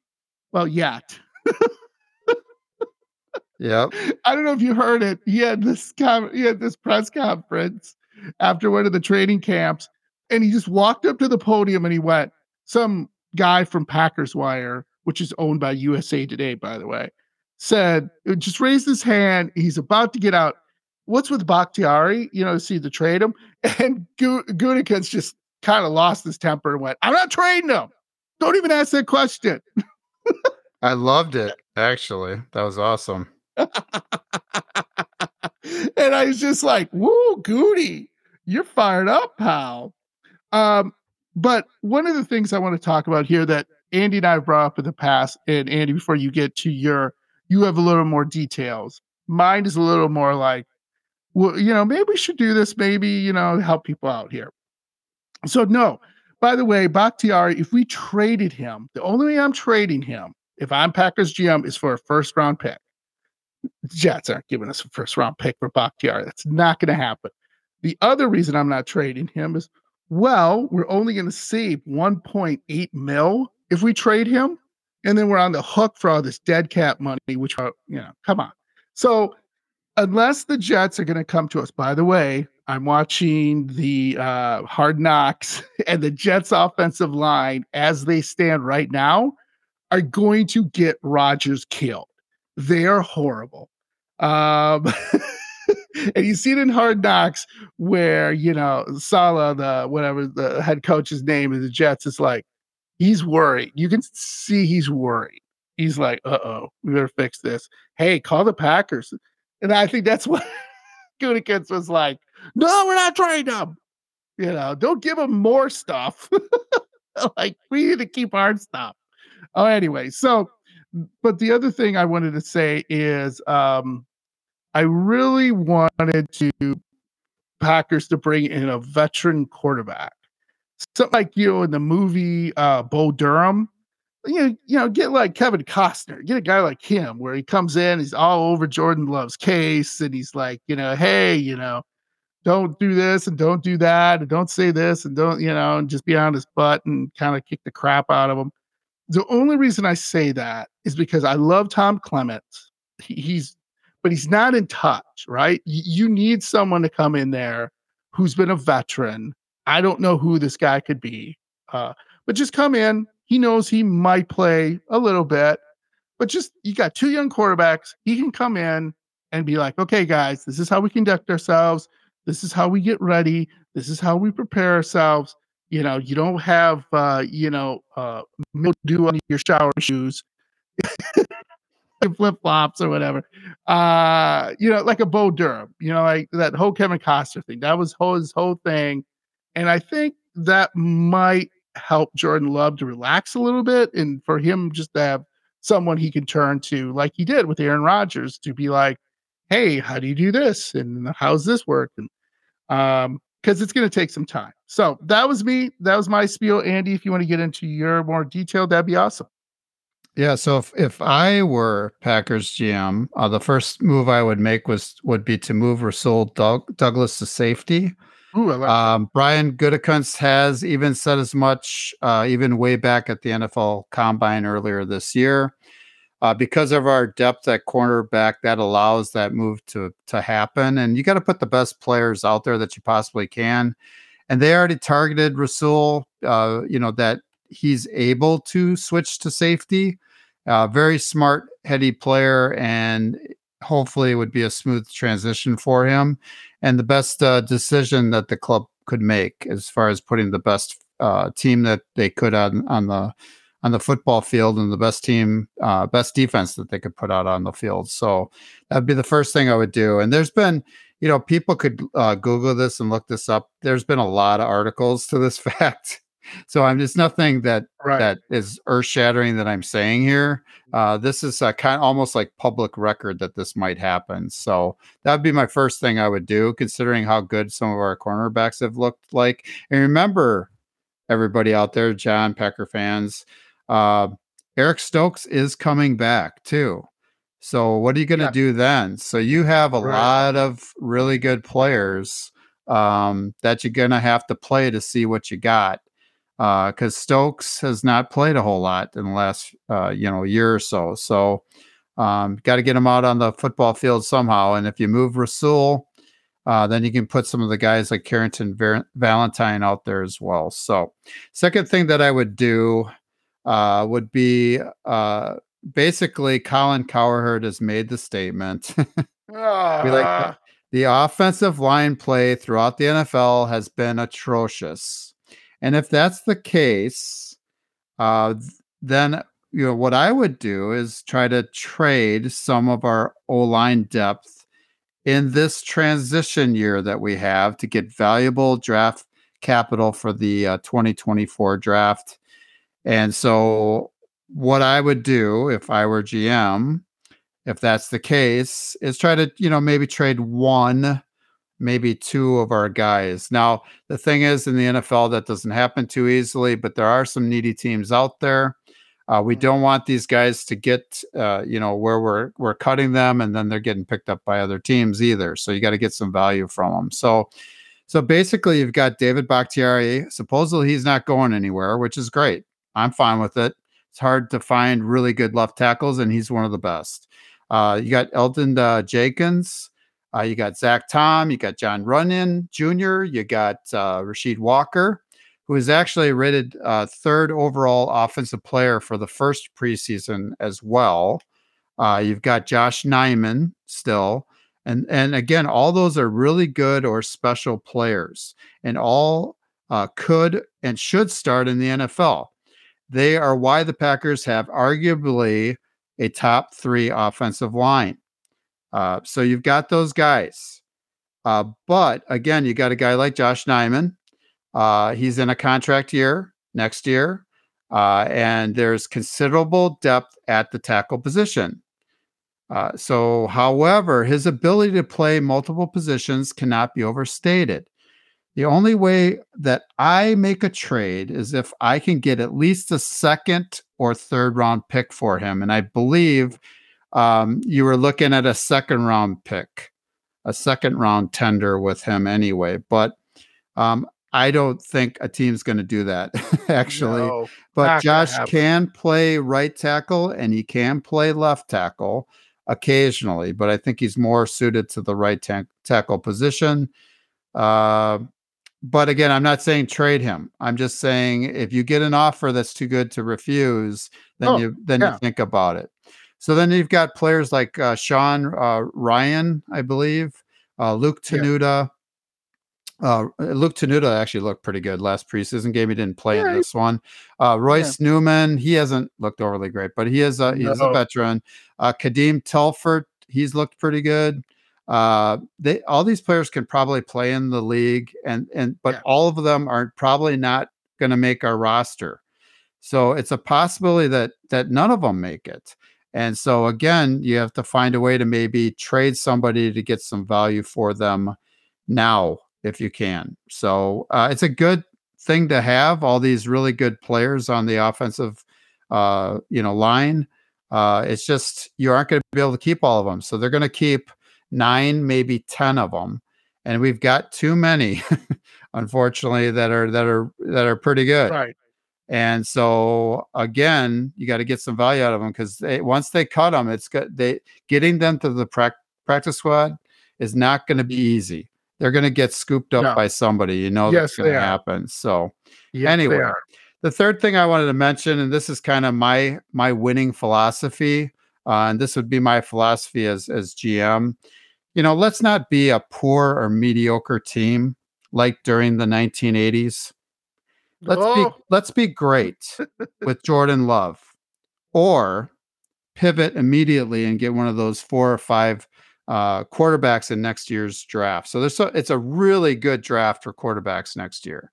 Well, yet. Yep. I don't know if you heard it. He had this com- he had this press conference after one of the training camps, and he just walked up to the podium and he went, some guy from Packers Wire, which is owned by USA Today, by the way, said, just raised his hand. He's about to get out. What's with Bakhtiari? You know, to see the trade him. And Gu- Gutekunst just kind of lost his temper and went, I'm not trading him. Don't even ask that question. I loved it, actually. That was awesome. and I was just like, woo, Goody, you're fired up, pal. Um, but one of the things I want to talk about here that Andy and I have brought up in the past, and Andy, before you get to your, you have a little more details. Mine is a little more like, well, you know, maybe we should do this, maybe, you know, help people out here. So, no, by the way, Bakhtiari, if we traded him, the only way I'm trading him, if I'm Packers GM, is for a first round pick. Jets aren't giving us a first round pick for Bakhtiari. That's not going to happen. The other reason I'm not trading him is, well, we're only going to save 1.8 mil if we trade him, and then we're on the hook for all this dead cap money, which are, you know, come on. So unless the Jets are going to come to us, by the way, I'm watching the uh, Hard Knocks and the Jets offensive line as they stand right now are going to get Rodgers killed. They are horrible. Um, and you see it in Hard Knocks where, you know, Saleh, the whatever the head coach's name of the Jets, is like, he's worried. You can see he's worried. He's like, uh oh, we better fix this. Hey, call the Packers. And I think that's what Gutekunst was like, no, we're not trading them. You know, don't give them more stuff. like, we need to keep our stuff. Oh, anyway, so, but the other thing I wanted to say is um, I really wanted to Packers to bring in a veteran quarterback. Something like you know in the movie uh Bull Durham. You know, you know, get like Kevin Costner, get a guy like him where he comes in, he's all over Jordan Love's case, and he's like, you know, hey, you know, don't do this and don't do that, and don't say this and don't, you know, and just be on his butt and kind of kick the crap out of him. The only reason I say that is because I love Tom Clements. He, he's but he's not in touch, right? You need someone to come in there who's been a veteran. I don't know who this guy could be, uh, but just come in. He knows he might play a little bit, but just you got two young quarterbacks. He can come in and be like, okay, guys, this is how we conduct ourselves. This is how we get ready. This is how we prepare ourselves. You know, you don't have, uh, you know, uh, mildew on your shower shoes. flip flops or whatever. Uh, you know, like a Bo Durham, you know, like that whole Kevin Costner thing. That was his whole thing. And I think that might help Jordan Love to relax a little bit and for him just to have someone he can turn to, like he did with Aaron Rodgers, to be like, hey, how do you do this? And how's this work? And um, because it's going to take some time. So that was me. That was my spiel. Andy, if you want to get into your more detail, that'd be awesome. Yeah, so if, if I were Packers GM, uh, the first move I would make was would be to move Rasul Doug, Douglas to safety. Ooh, like Um, Brian Gutekunst has even said as much, uh, even way back at the NFL Combine earlier this year. Uh, because of our depth at cornerback, that allows that move to to happen, and you got to put the best players out there that you possibly can. And they already targeted Rasul. Uh, you know that he's able to switch to safety. Uh, very smart, heady player, and hopefully it would be a smooth transition for him and the best uh, decision that the club could make as far as putting the best uh, team that they could on on the on the football field and the best team, uh, best defense that they could put out on the field. So that'd be the first thing I would do. And there's been, you know, people could uh, Google this and look this up. There's been a lot of articles to this fact. So I'm just nothing that right. that is earth shattering that I'm saying here. Uh, this is a kind of almost like public record that this might happen. So that would be my first thing I would do, considering how good some of our cornerbacks have looked like. And remember, everybody out there, John Packer fans, uh, Eric Stokes is coming back too. So what are you going to Yeah. do then? So you have a Right. lot of really good players um, that you're going to have to play to see what you got because Stokes has not played a whole lot in the last uh, you know year or so. So um, got to get him out on the football field somehow. And if you move Rasul, uh, then you can put some of the guys like Carrington Var- Valentine out there as well. So second thing that I would do uh, would be uh, basically Colin Cowherd has made the statement. We like Ah, the offensive line play throughout the NFL has been atrocious. And if that's the case, uh, then you know what I would do is try to trade some of our O line depth in this transition year that we have to get valuable draft capital for the uh, 2024 draft. And so, what I would do if I were GM, if that's the case, is try to you know maybe trade one maybe two of our guys. Now, the thing is, in the NFL, that doesn't happen too easily, but there are some needy teams out there. Uh, we Mhm. don't want these guys to get, uh, you know, where we're we're cutting them and then they're getting picked up by other teams either. So you got to get some value from them. So, so basically, you've got David Bakhtiari. Supposedly, he's not going anywhere, which is great. I'm fine with it. It's hard to find really good left tackles, and he's one of the best. Uh, you got Elgton uh, Jenkins. Uh, you got Zach Tom. You got Jon Runyan Jr. You got uh, Rasheed Walker, who is actually rated uh, third overall offensive player for the first preseason as well. Uh, you've got Josh Nijman still. And, and again, all those are really good or special players, and all uh, could and should start in the NFL. They are why the Packers have arguably a top three offensive line. Uh, so you've got those guys. Uh, but again, you got a guy like Josh Nijman. Uh, he's in a contract year next year, uh, and there's considerable depth at the tackle position. Uh, so, however, his ability to play multiple positions cannot be overstated. The only way that I make a trade is if I can get at least a second or third round pick for him. And I believe um, you were looking at a second round pick, a second round tender with him anyway. But um, I don't think a team's going to do that, actually. No, but Josh can play right tackle and he can play left tackle occasionally, but I think he's more suited to the right ta- tackle position. Uh, but again, I'm not saying trade him. I'm just saying if you get an offer that's too good to refuse, then Oh, you then yeah. you think about it. So then you've got players like uh, Sean uh, Rhyan, I believe, uh, Luke Yeah. Tenuta. Uh, Luke Tenuta actually looked pretty good last preseason game. He didn't play Yeah, in this one. Uh, Royce Newman, he hasn't looked overly great, but he is a he is a veteran. Uh, Kadeem Telfort, he's looked pretty good. Uh, they all these players can probably play in the league, and and but Yeah. all of them are probably not going to make our roster. So it's a possibility that that none of them make it. And so again, you have to find a way to maybe trade somebody to get some value for them now if you can. So uh, it's a good thing to have all these really good players on the offensive uh, you know line. Uh, it's just you aren't going to be able to keep all of them. So they're going to keep nine, maybe 10 of them. And we've got too many, unfortunately, that are that are that are pretty good. Right. And so again, you got to get some value out of them because they, once they cut them, it's good. They getting them to the prac- practice squad is not going to be easy. They're going to get scooped up No. by somebody. You know Yes, that's going to happen. So Yes, Anyway, the third thing I wanted to mention, and this is kind of my my winning philosophy, uh, and this would be my philosophy as as GM. You know, let's not be a poor or mediocre team like during the 1980s. Let's be Oh, let's be great with Jordan Love, or pivot immediately and get one of those four or five uh, quarterbacks in next year's draft. So there's so it's a really good draft for quarterbacks next year.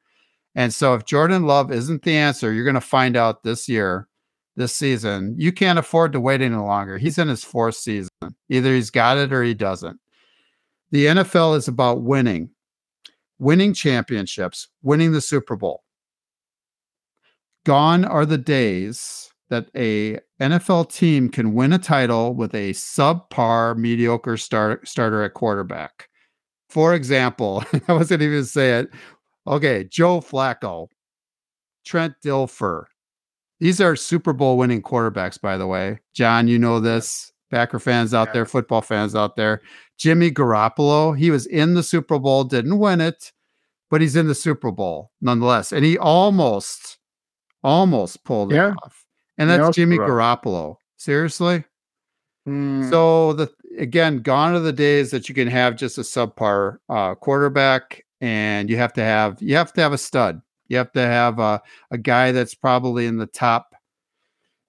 And so if Jordan Love isn't the answer, you're going to find out this year, this season. You can't afford to wait any longer. He's in his fourth season. Either he's got it or he doesn't. The NFL is about winning, winning championships, winning the Super Bowl. Gone are the days that a NFL team can win a title with a subpar, mediocre start, starter at quarterback. For example, I wasn't even say it. Okay, Joe Flacco, Trent Dilfer. These are Super Bowl winning quarterbacks, by the way. John, you know this. Packer fans out Yeah. there, football fans out there. Jimmy Garoppolo, he was in the Super Bowl, didn't win it, but he's in the Super Bowl nonetheless. And he almost, almost pulled Yeah. it off. And that's Jimmy Garoppolo. Seriously? mm, So the again, gone are the days that you can have just a subpar uh, quarterback, and you have to have you have to have a stud. You have to have a, a guy that's probably in the top,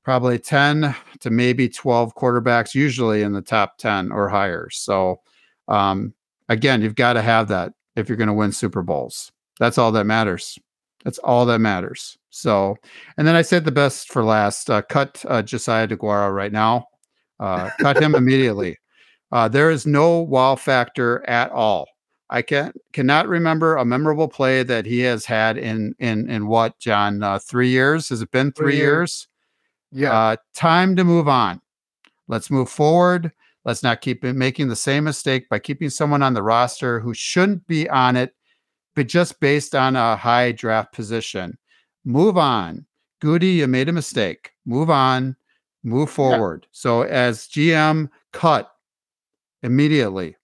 probably ten to maybe twelve quarterbacks, usually in the top ten or higher. So um, again, you've got to have that if you're going to win Super Bowls. That's all that matters. That's all that matters. So, and then I said the best for last. Uh, cut uh, Josiah DeGuara right now. Uh, cut him immediately. Uh, there is no wow factor at all I can cannot remember a memorable play that he has had in in in what John uh, three years? Has it been three, Three years? years. Yeah. Uh, time to move on. Let's move forward. Let's not keep making the same mistake by keeping someone on the roster who shouldn't be on it, but just based on a high draft position. Move on. Goody, you made a mistake. Move on. Move forward. So as GM, cut immediately.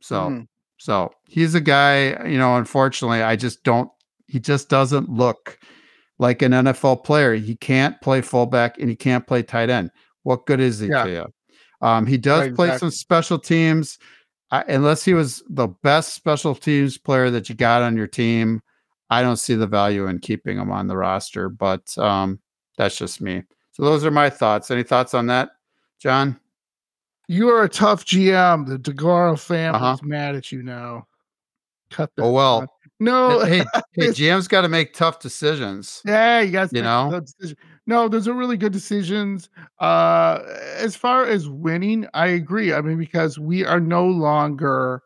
So Mhm. so he's a guy, you know, unfortunately, I just don't he just doesn't look like an NFL player. He can't play fullback and he can't play tight end. What good is he Yeah. to you? Um, he does Right, play exactly. some special teams. I, unless he was the best special teams player that you got on your team, I don't see the value in keeping him on the roster. But um, that's just me. So those are my thoughts. Any thoughts on that, John? You are a tough GM. The DeGuara family's Uh-huh. mad at you now. Cut that. Oh well. out. No. hey, hey, GM's got to make tough decisions. Yeah, you guys. You know? No, those are really good decisions. Uh, as far as winning, I agree. I mean, because we are no longer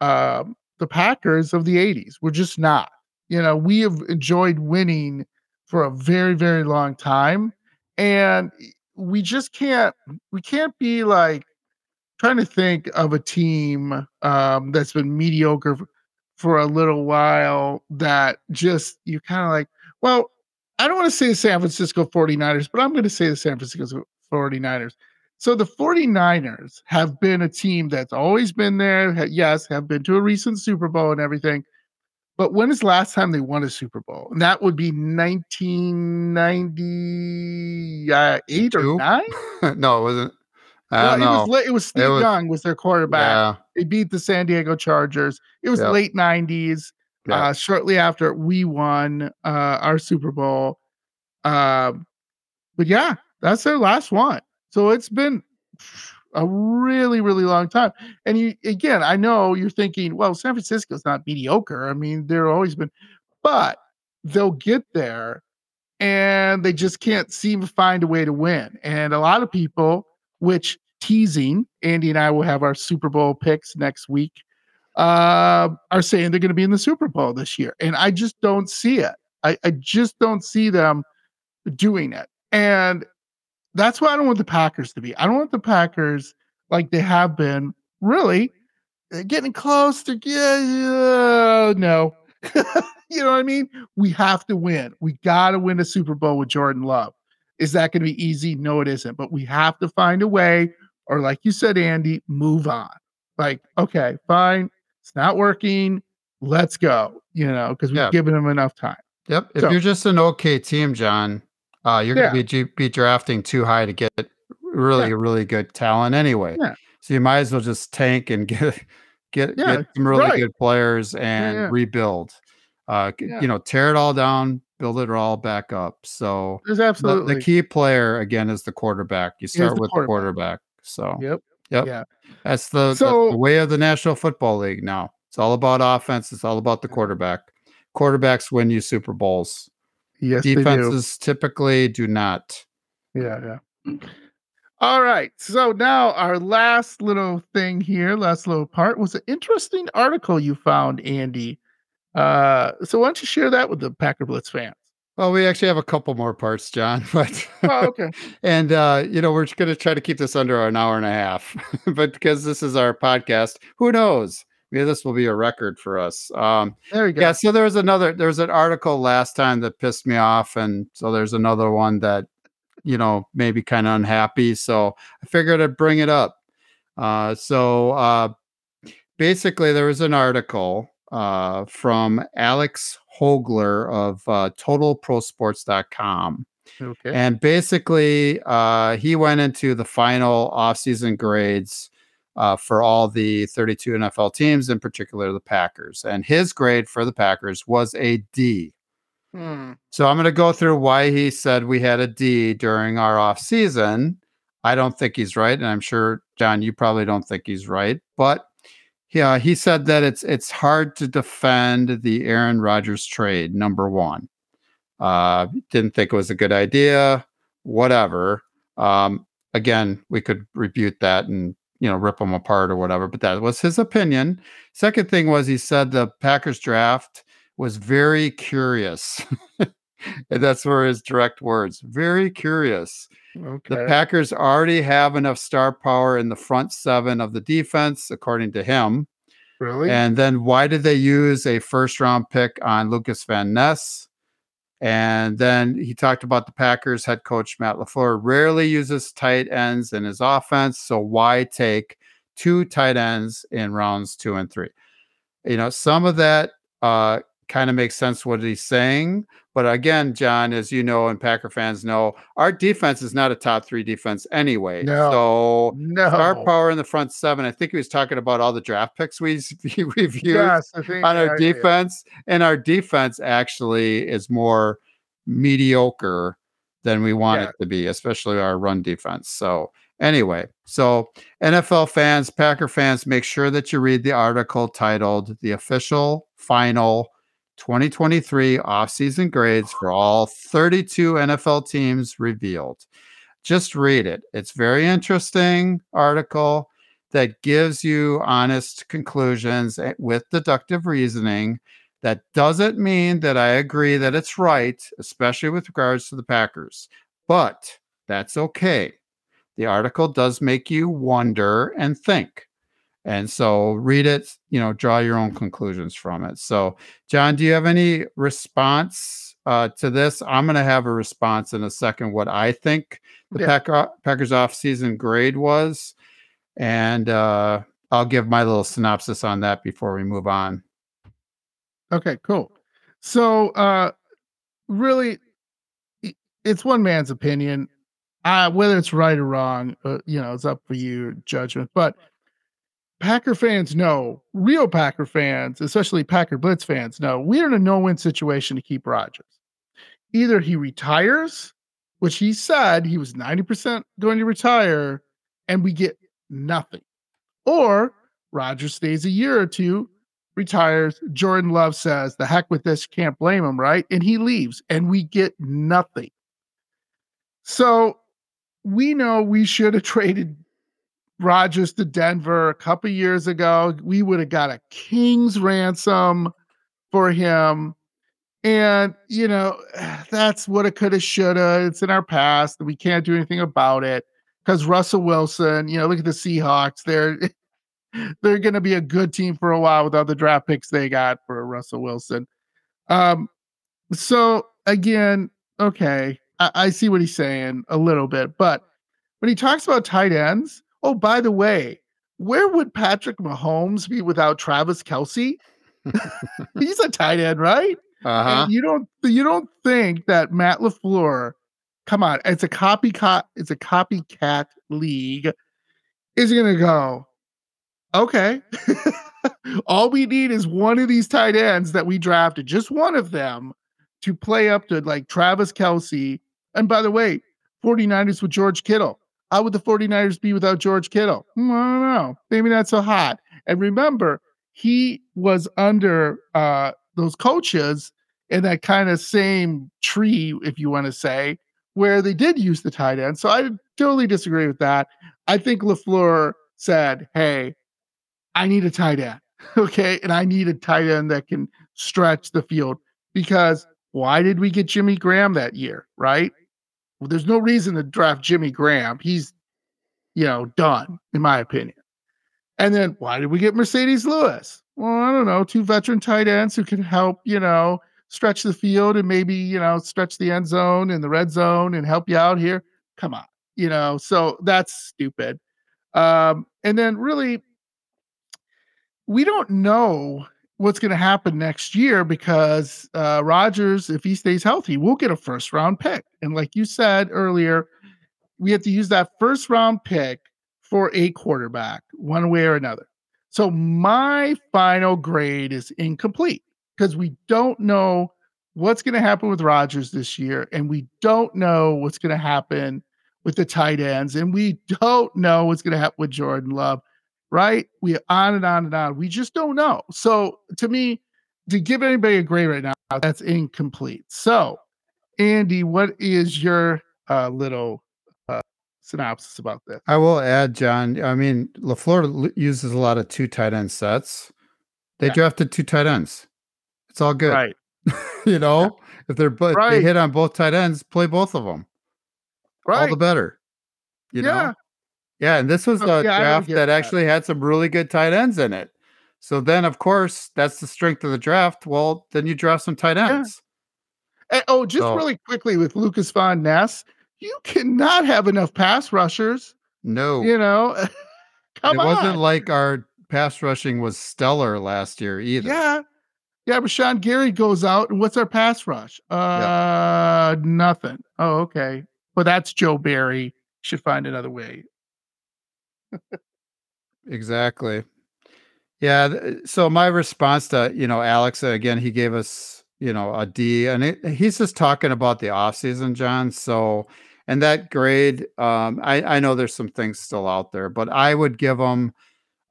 um, the Packers of the '80s. We're just not. You know, we have enjoyed winning for a very, very long time, and we just can't. We can't be like trying to think of a team um, that's been mediocre for a little while that just you're kind of like, well, I don't want to say the San Francisco 49ers, but I'm going to say the San Francisco 49ers. So the 49ers have been a team that's always been there. Yes, have been to a recent Super Bowl and everything. But when is the last time they won a Super Bowl? And that would be 1998 or Two? 9? no, it wasn't. I Well, it was. It was Steve was- Young was their quarterback. yeah, They beat the San Diego Chargers. It was Yep. late 90s. yeah. Uh, shortly after we won uh, our Super Bowl. Um, but yeah, that's their last one. So it's been a really, really long time. And you again, I know you're thinking, well, San Francisco's not mediocre. I mean, they're always been, but they'll get there and they just can't seem to find a way to win. And a lot of people, which teasing, Andy and I will have our Super Bowl picks next week, uh, are saying they're going to be in the Super Bowl this year. And I just don't see it. I, I just don't see them doing it. And that's why I don't want the Packers to be. I don't want the Packers like they have been really uh, getting close to yeah, no. you know what I mean? We have to win. We got to win a Super Bowl with Jordan Love. Is that going to be easy? No, it isn't. But we have to find a way, or like you said, Andy, move on. Like, okay, fine, it's not working. Let's go. You know, because we've Yeah. given them enough time. Yep. If So- you're just an okay team, John, uh, you're Yeah. going to be be drafting too high to get really, really good talent anyway. Yeah. So you might as well just tank and get get Yeah, get some really right. good players and yeah. rebuild. Uh, Yeah. You know, tear it all down, build it all back up. So There's the, absolutely. the key player again is the quarterback. You start the with the quarterback. So Yep. Yep. Yeah. that's the, that's the way of the National Football League now. It's all about offense. It's all about the quarterback. Quarterbacks win you Super Bowls. Yes, they do. Defenses typically do not. Yeah, yeah. All right. So now our last little thing here, last little part was an interesting article you found, Andy. Uh, so why don't you share that with the Packer Blitz fans? Well, we actually have a couple more parts, John, but Oh, okay. and uh, you know we're going to try to keep this under an hour and a half, but because this is our podcast, who knows? Maybe this will be a record for us. Um, There you go. yeah. So there was another. There was an article last time that pissed me off, and so there's another one that you know maybe kind of unhappy. So I figured I'd bring it up. Uh, so uh, basically, there was an article uh, from Alex Hogler of uh, TotalProSports.com. Okay. And basically, uh, he went into the final offseason grades uh, for all the 32 NFL teams, in particular the Packers. And his grade for the Packers was a D. Hmm. So I'm going to go through why he said we had a D during our offseason. I don't think he's right, and I'm sure John, you probably don't think he's right, but yeah, he said that it's it's hard to defend the Aaron Rodgers trade. Number one, uh, didn't think it was a good idea. Whatever. Um, again, we could rebuke that and you know, rip them apart or whatever, but that was his opinion. Second thing was he said the Packers draft was very curious. and that's where his direct words, very curious. Okay. The Packers already have enough star power in the front seven of the defense, according to him. really? And then why did they use a first round pick on Lucas Van Ness? And then he talked about the Packers head coach Matt LaFleur rarely uses tight ends in his offense. So why take two tight ends in rounds two and three? You know, some of that uh, kind of makes sense what he's saying. But again, John, as you know, and Packer fans know, our defense is not a top three defense anyway. No. So star power in the front seven. I think he was talking about all the draft picks we reviewed Yes, I think on our defense, and our defense actually is more mediocre than we want Yeah. it to be, especially our run defense. So anyway, so NFL fans, Packer fans, make sure that you read the article titled "The Official Final 2023 Offseason Grades for All 32 NFL Teams Revealed." Just read it. It's very interesting article that gives you honest conclusions eh, with deductive reasoning. That doesn't mean that I agree that it's right, especially with regards to the Packers, but that's okay. The article does make you wonder and think. And so read it, you know, draw your own conclusions from it. So, John, do you have any response uh, to this? I'm going to have a response in a second, what I think the Yeah. Packer, Packers offseason grade was. And uh, I'll give my little synopsis on that before we move on. Okay, cool. So, uh, really, it's one man's opinion. Uh, whether it's right or wrong, uh, you know, it's up for your judgment. But Packer fans know, real Packer fans, especially Packer Blitz fans, know we're in a no-win situation to keep Rodgers. Either he retires, which he said he was 90% going to retire, and we get nothing. Or Rodgers stays a year or two, retires. Jordan Love says, the heck with this, can't blame him, right? And he leaves, and we get nothing. So we know we should have traded Rodgers to Denver a couple years ago. We would have got a king's ransom for him. And, you know, that's what it could have, should have. It's in our past, we can't do anything about it. Because Russell Wilson, you know, look at the Seahawks. They're they're to be a good team for a while without the draft picks they got for Russell Wilson. Um, so again, okay, I, I see what he's saying a little bit, but when he talks about tight ends, oh, by the way, where would Patrick Mahomes be without Travis Kelce? he's a tight end, right? Uh huh. And you don't you don't think that Matt LaFleur, come on, it's a copycat, it's a copycat league, is gonna go, okay. All we need is one of these tight ends that we drafted, just one of them, to play up to like Travis Kelce. And by the way, 49ers with George Kittle. How would the 49ers be without George Kittle? Hmm, I don't know. Maybe not so hot. And remember, he was under uh those coaches in that kind of same tree, if you want to say, where they did use the tight end. So I totally disagree with that. I think LaFleur said, Hey, I need a tight end. Okay. And I need a tight end that can stretch the field because why did we get Jimmy Graham that year? Right. Well, there's no reason to draft Jimmy Graham. He's, you know, done, in my opinion. And then why did we get Marcedes Lewis? Well, I don't know, two veteran tight ends who can help, you know, stretch the field and maybe, you know, stretch the end zone and the red zone and help you out here. Come on, you know, so that's stupid. Um, and then really, we don't know what's going to happen next year because uh, Rodgers, if he stays healthy, will get a first round pick. And like you said earlier, we have to use that first round pick for a quarterback, one way or another. So my final grade is incomplete because we don't know what's going to happen with Rodgers this year, and we don't know what's going to happen with the tight ends, and we don't know what's going to happen with Jordan Love. Right? We on and on and on. We just don't know. So to me, to give anybody a grade right now, that's incomplete. So, Andy, what is your uh, little uh, synopsis about this. I will add, John. I mean, Lafleur uses a lot of two tight end sets. They yeah. drafted two tight ends. It's all good, right? you know, yeah. if they're but right. they hit on both tight ends, play both of them. Right, all the better. You yeah. know, yeah. And this was oh, a yeah, draft that, that actually had some really good tight ends in it. So then, of course, that's the strength of the draft. Well, then you draft some tight ends. And, oh, just so, really quickly with Lukas Van Ness, you cannot have enough pass rushers. No, you know, come it on. wasn't like our pass rushing was stellar last year either. Yeah, yeah. But Sean Gary goes out, and what's our pass rush? Uh, yep. nothing. Oh, okay. Well, that's Joe Barry. Should find another way. Exactly. Yeah. So my response to you know Alex again, he gave us you know a D, and it, he's just talking about the off season, John. So and that grade, um, I I know there's some things still out there, but I would give him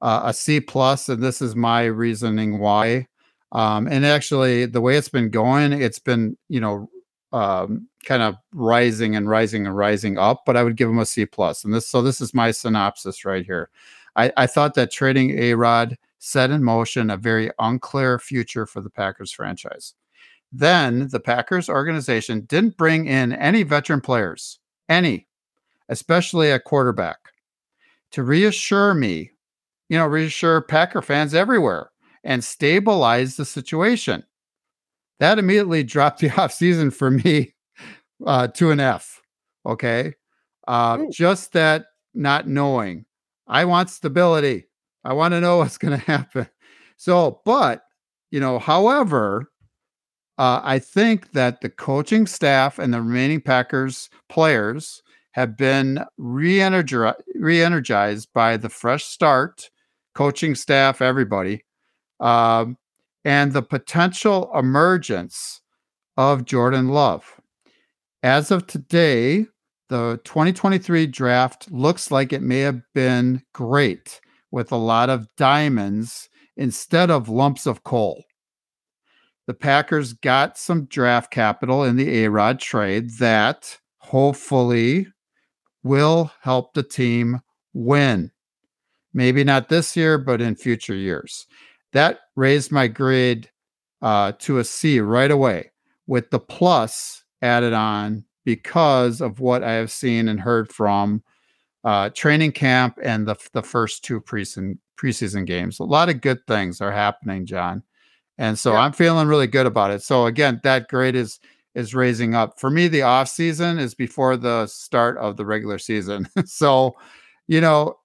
uh, a C plus, and this is my reasoning why. Um, and actually, the way it's been going, it's been you know um, kind of rising and rising and rising up. But I would give him a C plus, and this so this is my synopsis right here. I, I thought that trading A Rod set in motion a very unclear future for the Packers franchise. Then the Packers organization didn't bring in any veteran players, any, especially a quarterback, to reassure me, you know, reassure Packer fans everywhere and stabilize the situation. That immediately dropped the offseason for me uh, to an F. Okay. Uh, just that not knowing. I want stability. I want to know what's going to happen. So, but, you know, however, uh, I think that the coaching staff and the remaining Packers players have been re-energized by the fresh start, coaching staff, everybody, um, and the potential emergence of Jordan Love. As of today, the 2023 draft looks like it may have been great with a lot of diamonds instead of lumps of coal. The Packers got some draft capital in the A Rod trade that hopefully will help the team win. Maybe not this year, but in future years. That raised my grade uh, to a C right away with the plus added on because of what I have seen and heard from uh, training camp and the the first two preseason preseason games. A lot of good things are happening, John, and so yeah. I'm feeling really good about it. So again, that grade is is raising up for me. The off season is before the start of the regular season, so you know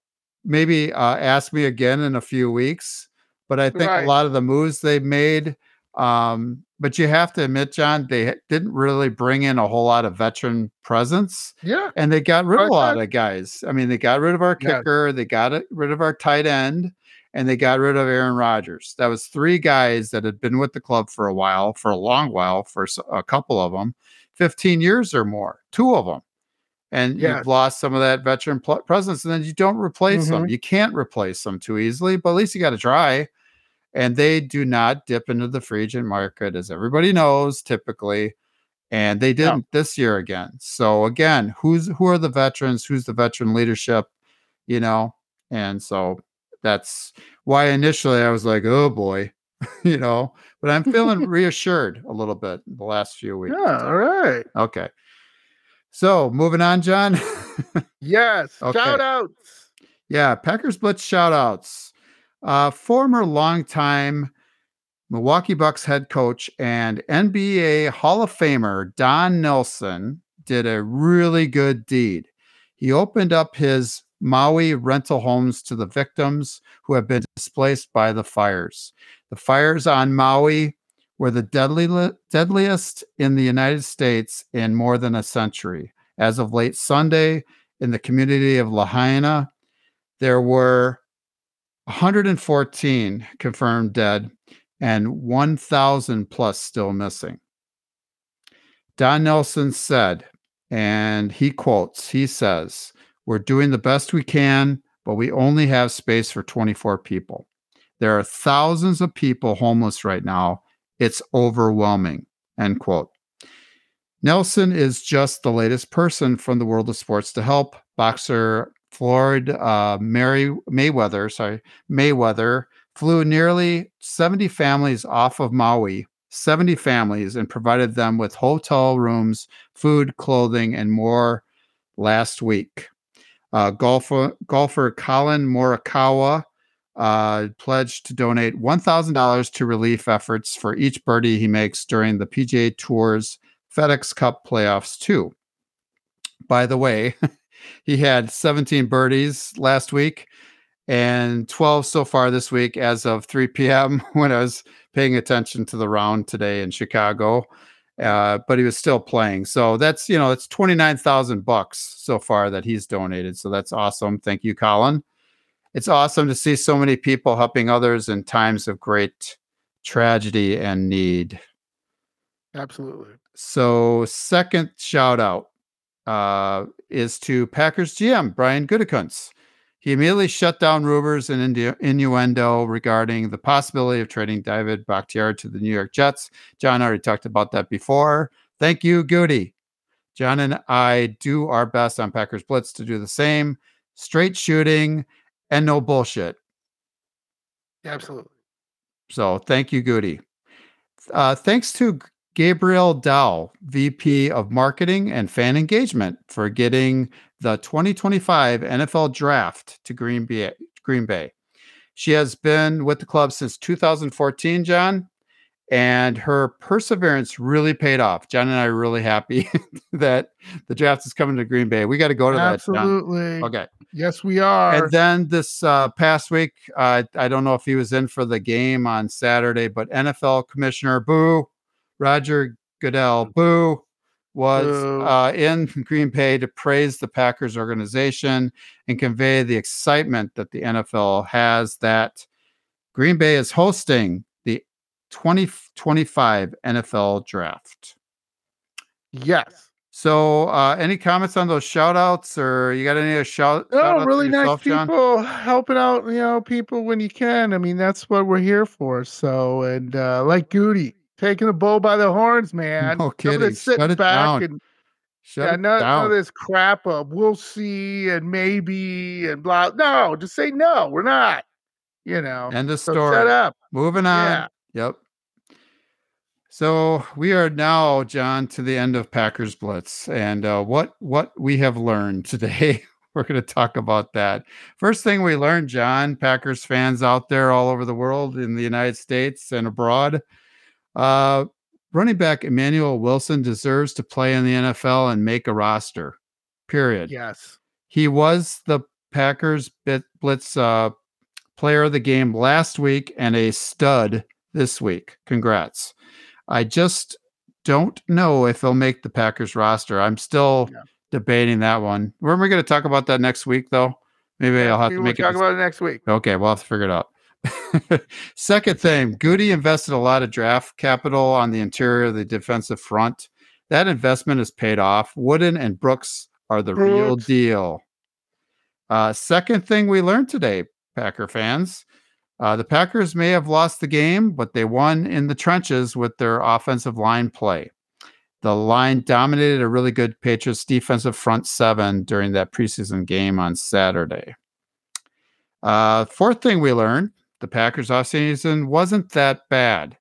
maybe uh, ask me again in a few weeks. But I think right. a lot of the moves they've made um, but you have to admit, John, they didn't really bring in a whole lot of veteran presence. Yeah. And they got rid of a lot of guys. I mean, they got rid of our kicker, yeah. they got rid of our tight end, and they got rid of Aaron Rodgers. That was three guys that had been with the club for a while, for a long while, for a couple of them, 15 years or more, two of them. And yeah. you've lost some of that veteran pl- presence, and then you don't replace mm-hmm. them. You can't replace them too easily, but at least you got to try and they do not dip into the free agent market, as everybody knows, typically. And they didn't no. this year again. So again, who's who are the veterans? Who's the veteran leadership? You know, and so that's why initially I was like, oh boy, you know, but I'm feeling reassured a little bit the last few weeks. Yeah, all right. Okay. So moving on, John. yes. Okay. Shout outs. Yeah, Packers Blitz shout outs. Uh, former longtime Milwaukee Bucks head coach and NBA Hall of Famer Don Nelson did a really good deed. He opened up his Maui rental homes to the victims who have been displaced by the fires. The fires on Maui were the deadly, deadliest in the United States in more than a century. As of late Sunday, in the community of Lahaina, there were 114 confirmed dead and 1,000 plus still missing. Don Nelson said, and he quotes, he says, We're doing the best we can, but we only have space for 24 people. There are thousands of people homeless right now. It's overwhelming. End quote. Nelson is just the latest person from the world of sports to help boxer Floyd uh, Mary Mayweather, sorry, Mayweather flew nearly 70 families off of Maui, 70 families, and provided them with hotel rooms, food, clothing, and more last week. Uh, golfer, golfer Collin Morikawa uh, pledged to donate $1,000 to relief efforts for each birdie he makes during the PGA Tour's FedEx Cup playoffs, too. By the way, he had 17 birdies last week and 12 so far this week as of 3 p.m. when I was paying attention to the round today in Chicago. Uh, but he was still playing. So that's, you know, it's 29,000 bucks so far that he's donated. So that's awesome. Thank you, Collin. It's awesome to see so many people helping others in times of great tragedy and need. Absolutely. So, second shout out uh, is to Packers GM Brian Gutekunst. He immediately shut down rumors and innuendo regarding the possibility of trading David Bakhtiari to the New York Jets. John already talked about that before. Thank you, Goody. John and I do our best on Packers Blitz to do the same. Straight shooting and no bullshit. Absolutely. So thank you, Goody. Uh, thanks to Gabrielle Dow, VP of Marketing and Fan Engagement, for getting the 2025 NFL Draft to Green Bay. Green Bay. She has been with the club since 2014, John, and her perseverance really paid off. John and I are really happy that the draft is coming to Green Bay. We got to go to Absolutely. that. Absolutely. Okay. Yes, we are. And then this uh, past week, uh, I don't know if he was in for the game on Saturday, but NFL Commissioner Boo Roger Goodell, boo, was uh, in Green Bay to praise the Packers organization and convey the excitement that the NFL has that Green Bay is hosting the 2025 NFL draft. Yes. So, uh, any comments on those shout outs or you got any shout, Oh, really yourself, nice people John? helping out, you know, people when you can. I mean, that's what we're here for. So, and uh, like Goody, taking the bull by the horns, man. No kidding. Sit Shut back it and Shut yeah, none, none of this crap of we'll see and maybe and blah. No, just say no. We're not. You know. End of so story. Shut up. Moving on. Yeah. Yep. So we are now, John, to the end of Packers Blitz, and uh, what what we have learned today. We're going to talk about that. First thing we learned, John, Packers fans out there all over the world, in the United States and abroad, uh, running back Emmanuel Wilson deserves to play in the NFL and make a roster. Period. Yes. He was the Packers bit Blitz uh, player of the game last week and a stud this week. Congrats. I just don't know if he'll make the Packers roster. I'm still yeah. debating that one. Weren't we going to talk about that next week, though? Maybe yeah, I'll have to make we'll it. Talk about it next week. Okay, we'll have to figure it out. Second thing, Goody invested a lot of draft capital on the interior of the defensive front. That investment has paid off. Wooden and Brooks are the Brooks. real deal. Uh, second thing we learned today, Packer fans, uh, the Packers may have lost the game, but they won in the trenches with their offensive line play. The line dominated a really good Patriots defensive front seven during that preseason game on Saturday. Uh, fourth thing we learned the Packers offseason wasn't that bad.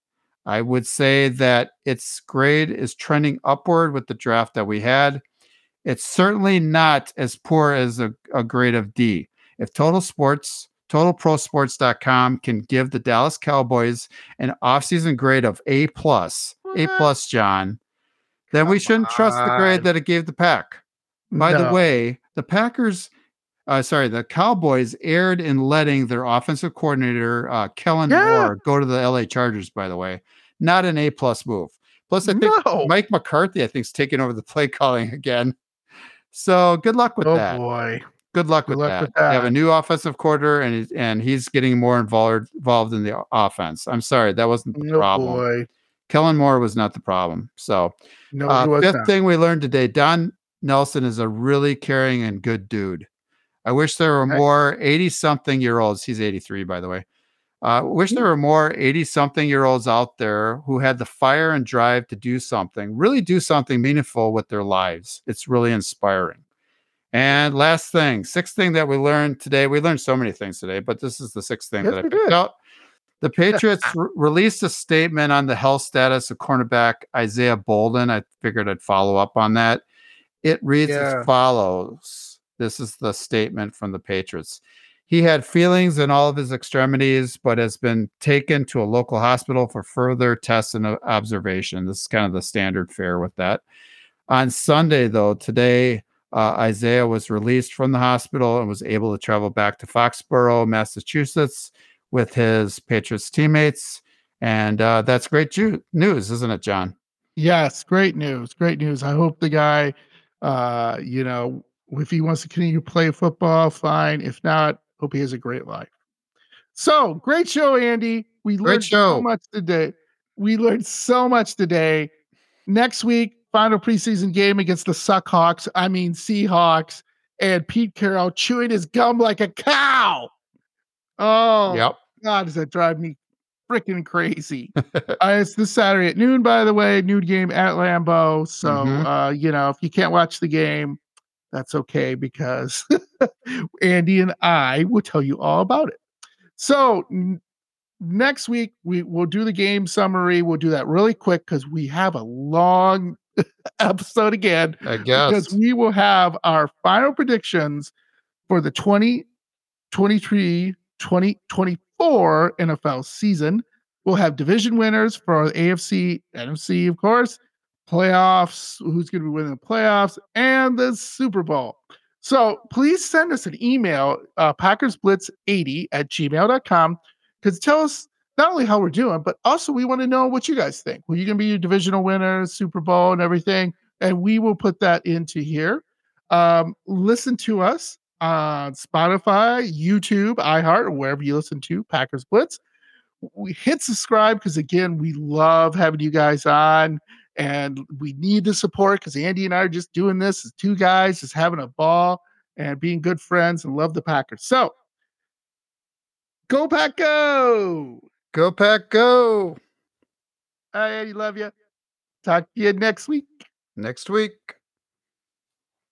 I would say that its grade is trending upward with the draft that we had. It's certainly not as poor as a, a grade of D. If Total Sports, TotalProSports.com can give the Dallas Cowboys an offseason grade of A plus, A mm-hmm. plus, John, then Come we shouldn't on. trust the grade that it gave the Pack. By no. the way, the Packers uh, sorry, the Cowboys erred in letting their offensive coordinator uh, Kellen yeah. Moore go to the LA Chargers. By the way, not an A plus move. Plus, I think no. Mike McCarthy, I think, is taking over the play calling again. So good luck with oh, that. Oh boy, good luck, good with, luck that. with, that. They have a new offensive quarter, and he's, and he's getting more involved involved in the offense. I'm sorry, that wasn't the oh, problem. Boy. Kellen Moore was not the problem. So, no, uh, fifth not. thing we learned today: Don Nelson is a really caring and good dude. I wish there were more 80 something year olds. He's 83, by the way. I uh, wish there were more 80 something year olds out there who had the fire and drive to do something, really do something meaningful with their lives. It's really inspiring. And last thing, sixth thing that we learned today. We learned so many things today, but this is the sixth thing Yes, that I picked did. out. The Patriots re- released a statement on the health status of cornerback Isaiah Bolden. I figured I'd follow up on that. It reads Yeah. as follows. This is the statement from the Patriots. He had feelings in all of his extremities, but has been taken to a local hospital for further tests and observation. This is kind of the standard fare with that. On Sunday, though, today, uh, Isaiah was released from the hospital and was able to travel back to Foxborough, Massachusetts, with his Patriots teammates. And uh, that's great ju- news, isn't it, John? Yes, great news. Great news. I hope the guy, uh, you know, if he wants to continue to play football, fine. If not, hope he has a great life. So great show, Andy. We Great learned show. so much today. We learned so much today. Next week, final preseason game against the Suckhawks. I mean Seahawks, and Pete Carroll chewing his gum like a cow. Oh, Yep. God, does that drive me freaking crazy? uh, it's this Saturday at noon, by the way, noon game at Lambeau. So, Mhm. uh, you know, if you can't watch the game, that's okay because Andy and I will tell you all about it. So, n- next week we will do the game summary. We'll do that really quick because we have a long episode again I guess because we will have our final predictions for the 2023 2024 NFL season. We'll have division winners for AFC, NFC, of course, playoffs, who's going to be winning the playoffs, and the Super Bowl. So please send us an email, uh, packersblitz80 at gmail.com, because tell us not only how we're doing, but also we want to know what you guys think. Who you going to be your divisional winners, Super Bowl, and everything? And we will put that into here. Um, listen to us on Spotify, YouTube, iHeart, wherever you listen to Packers Blitz. We hit subscribe because again, we love having you guys on, and we need the support because Andy and I are just doing this as two guys, just having a ball and being good friends and love the Packers. So go Pack go! Go Pack Go. Hi, Andy, love you. Talk to you next week. Next week.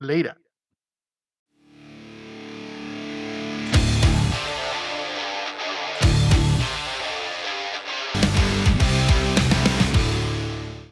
Later.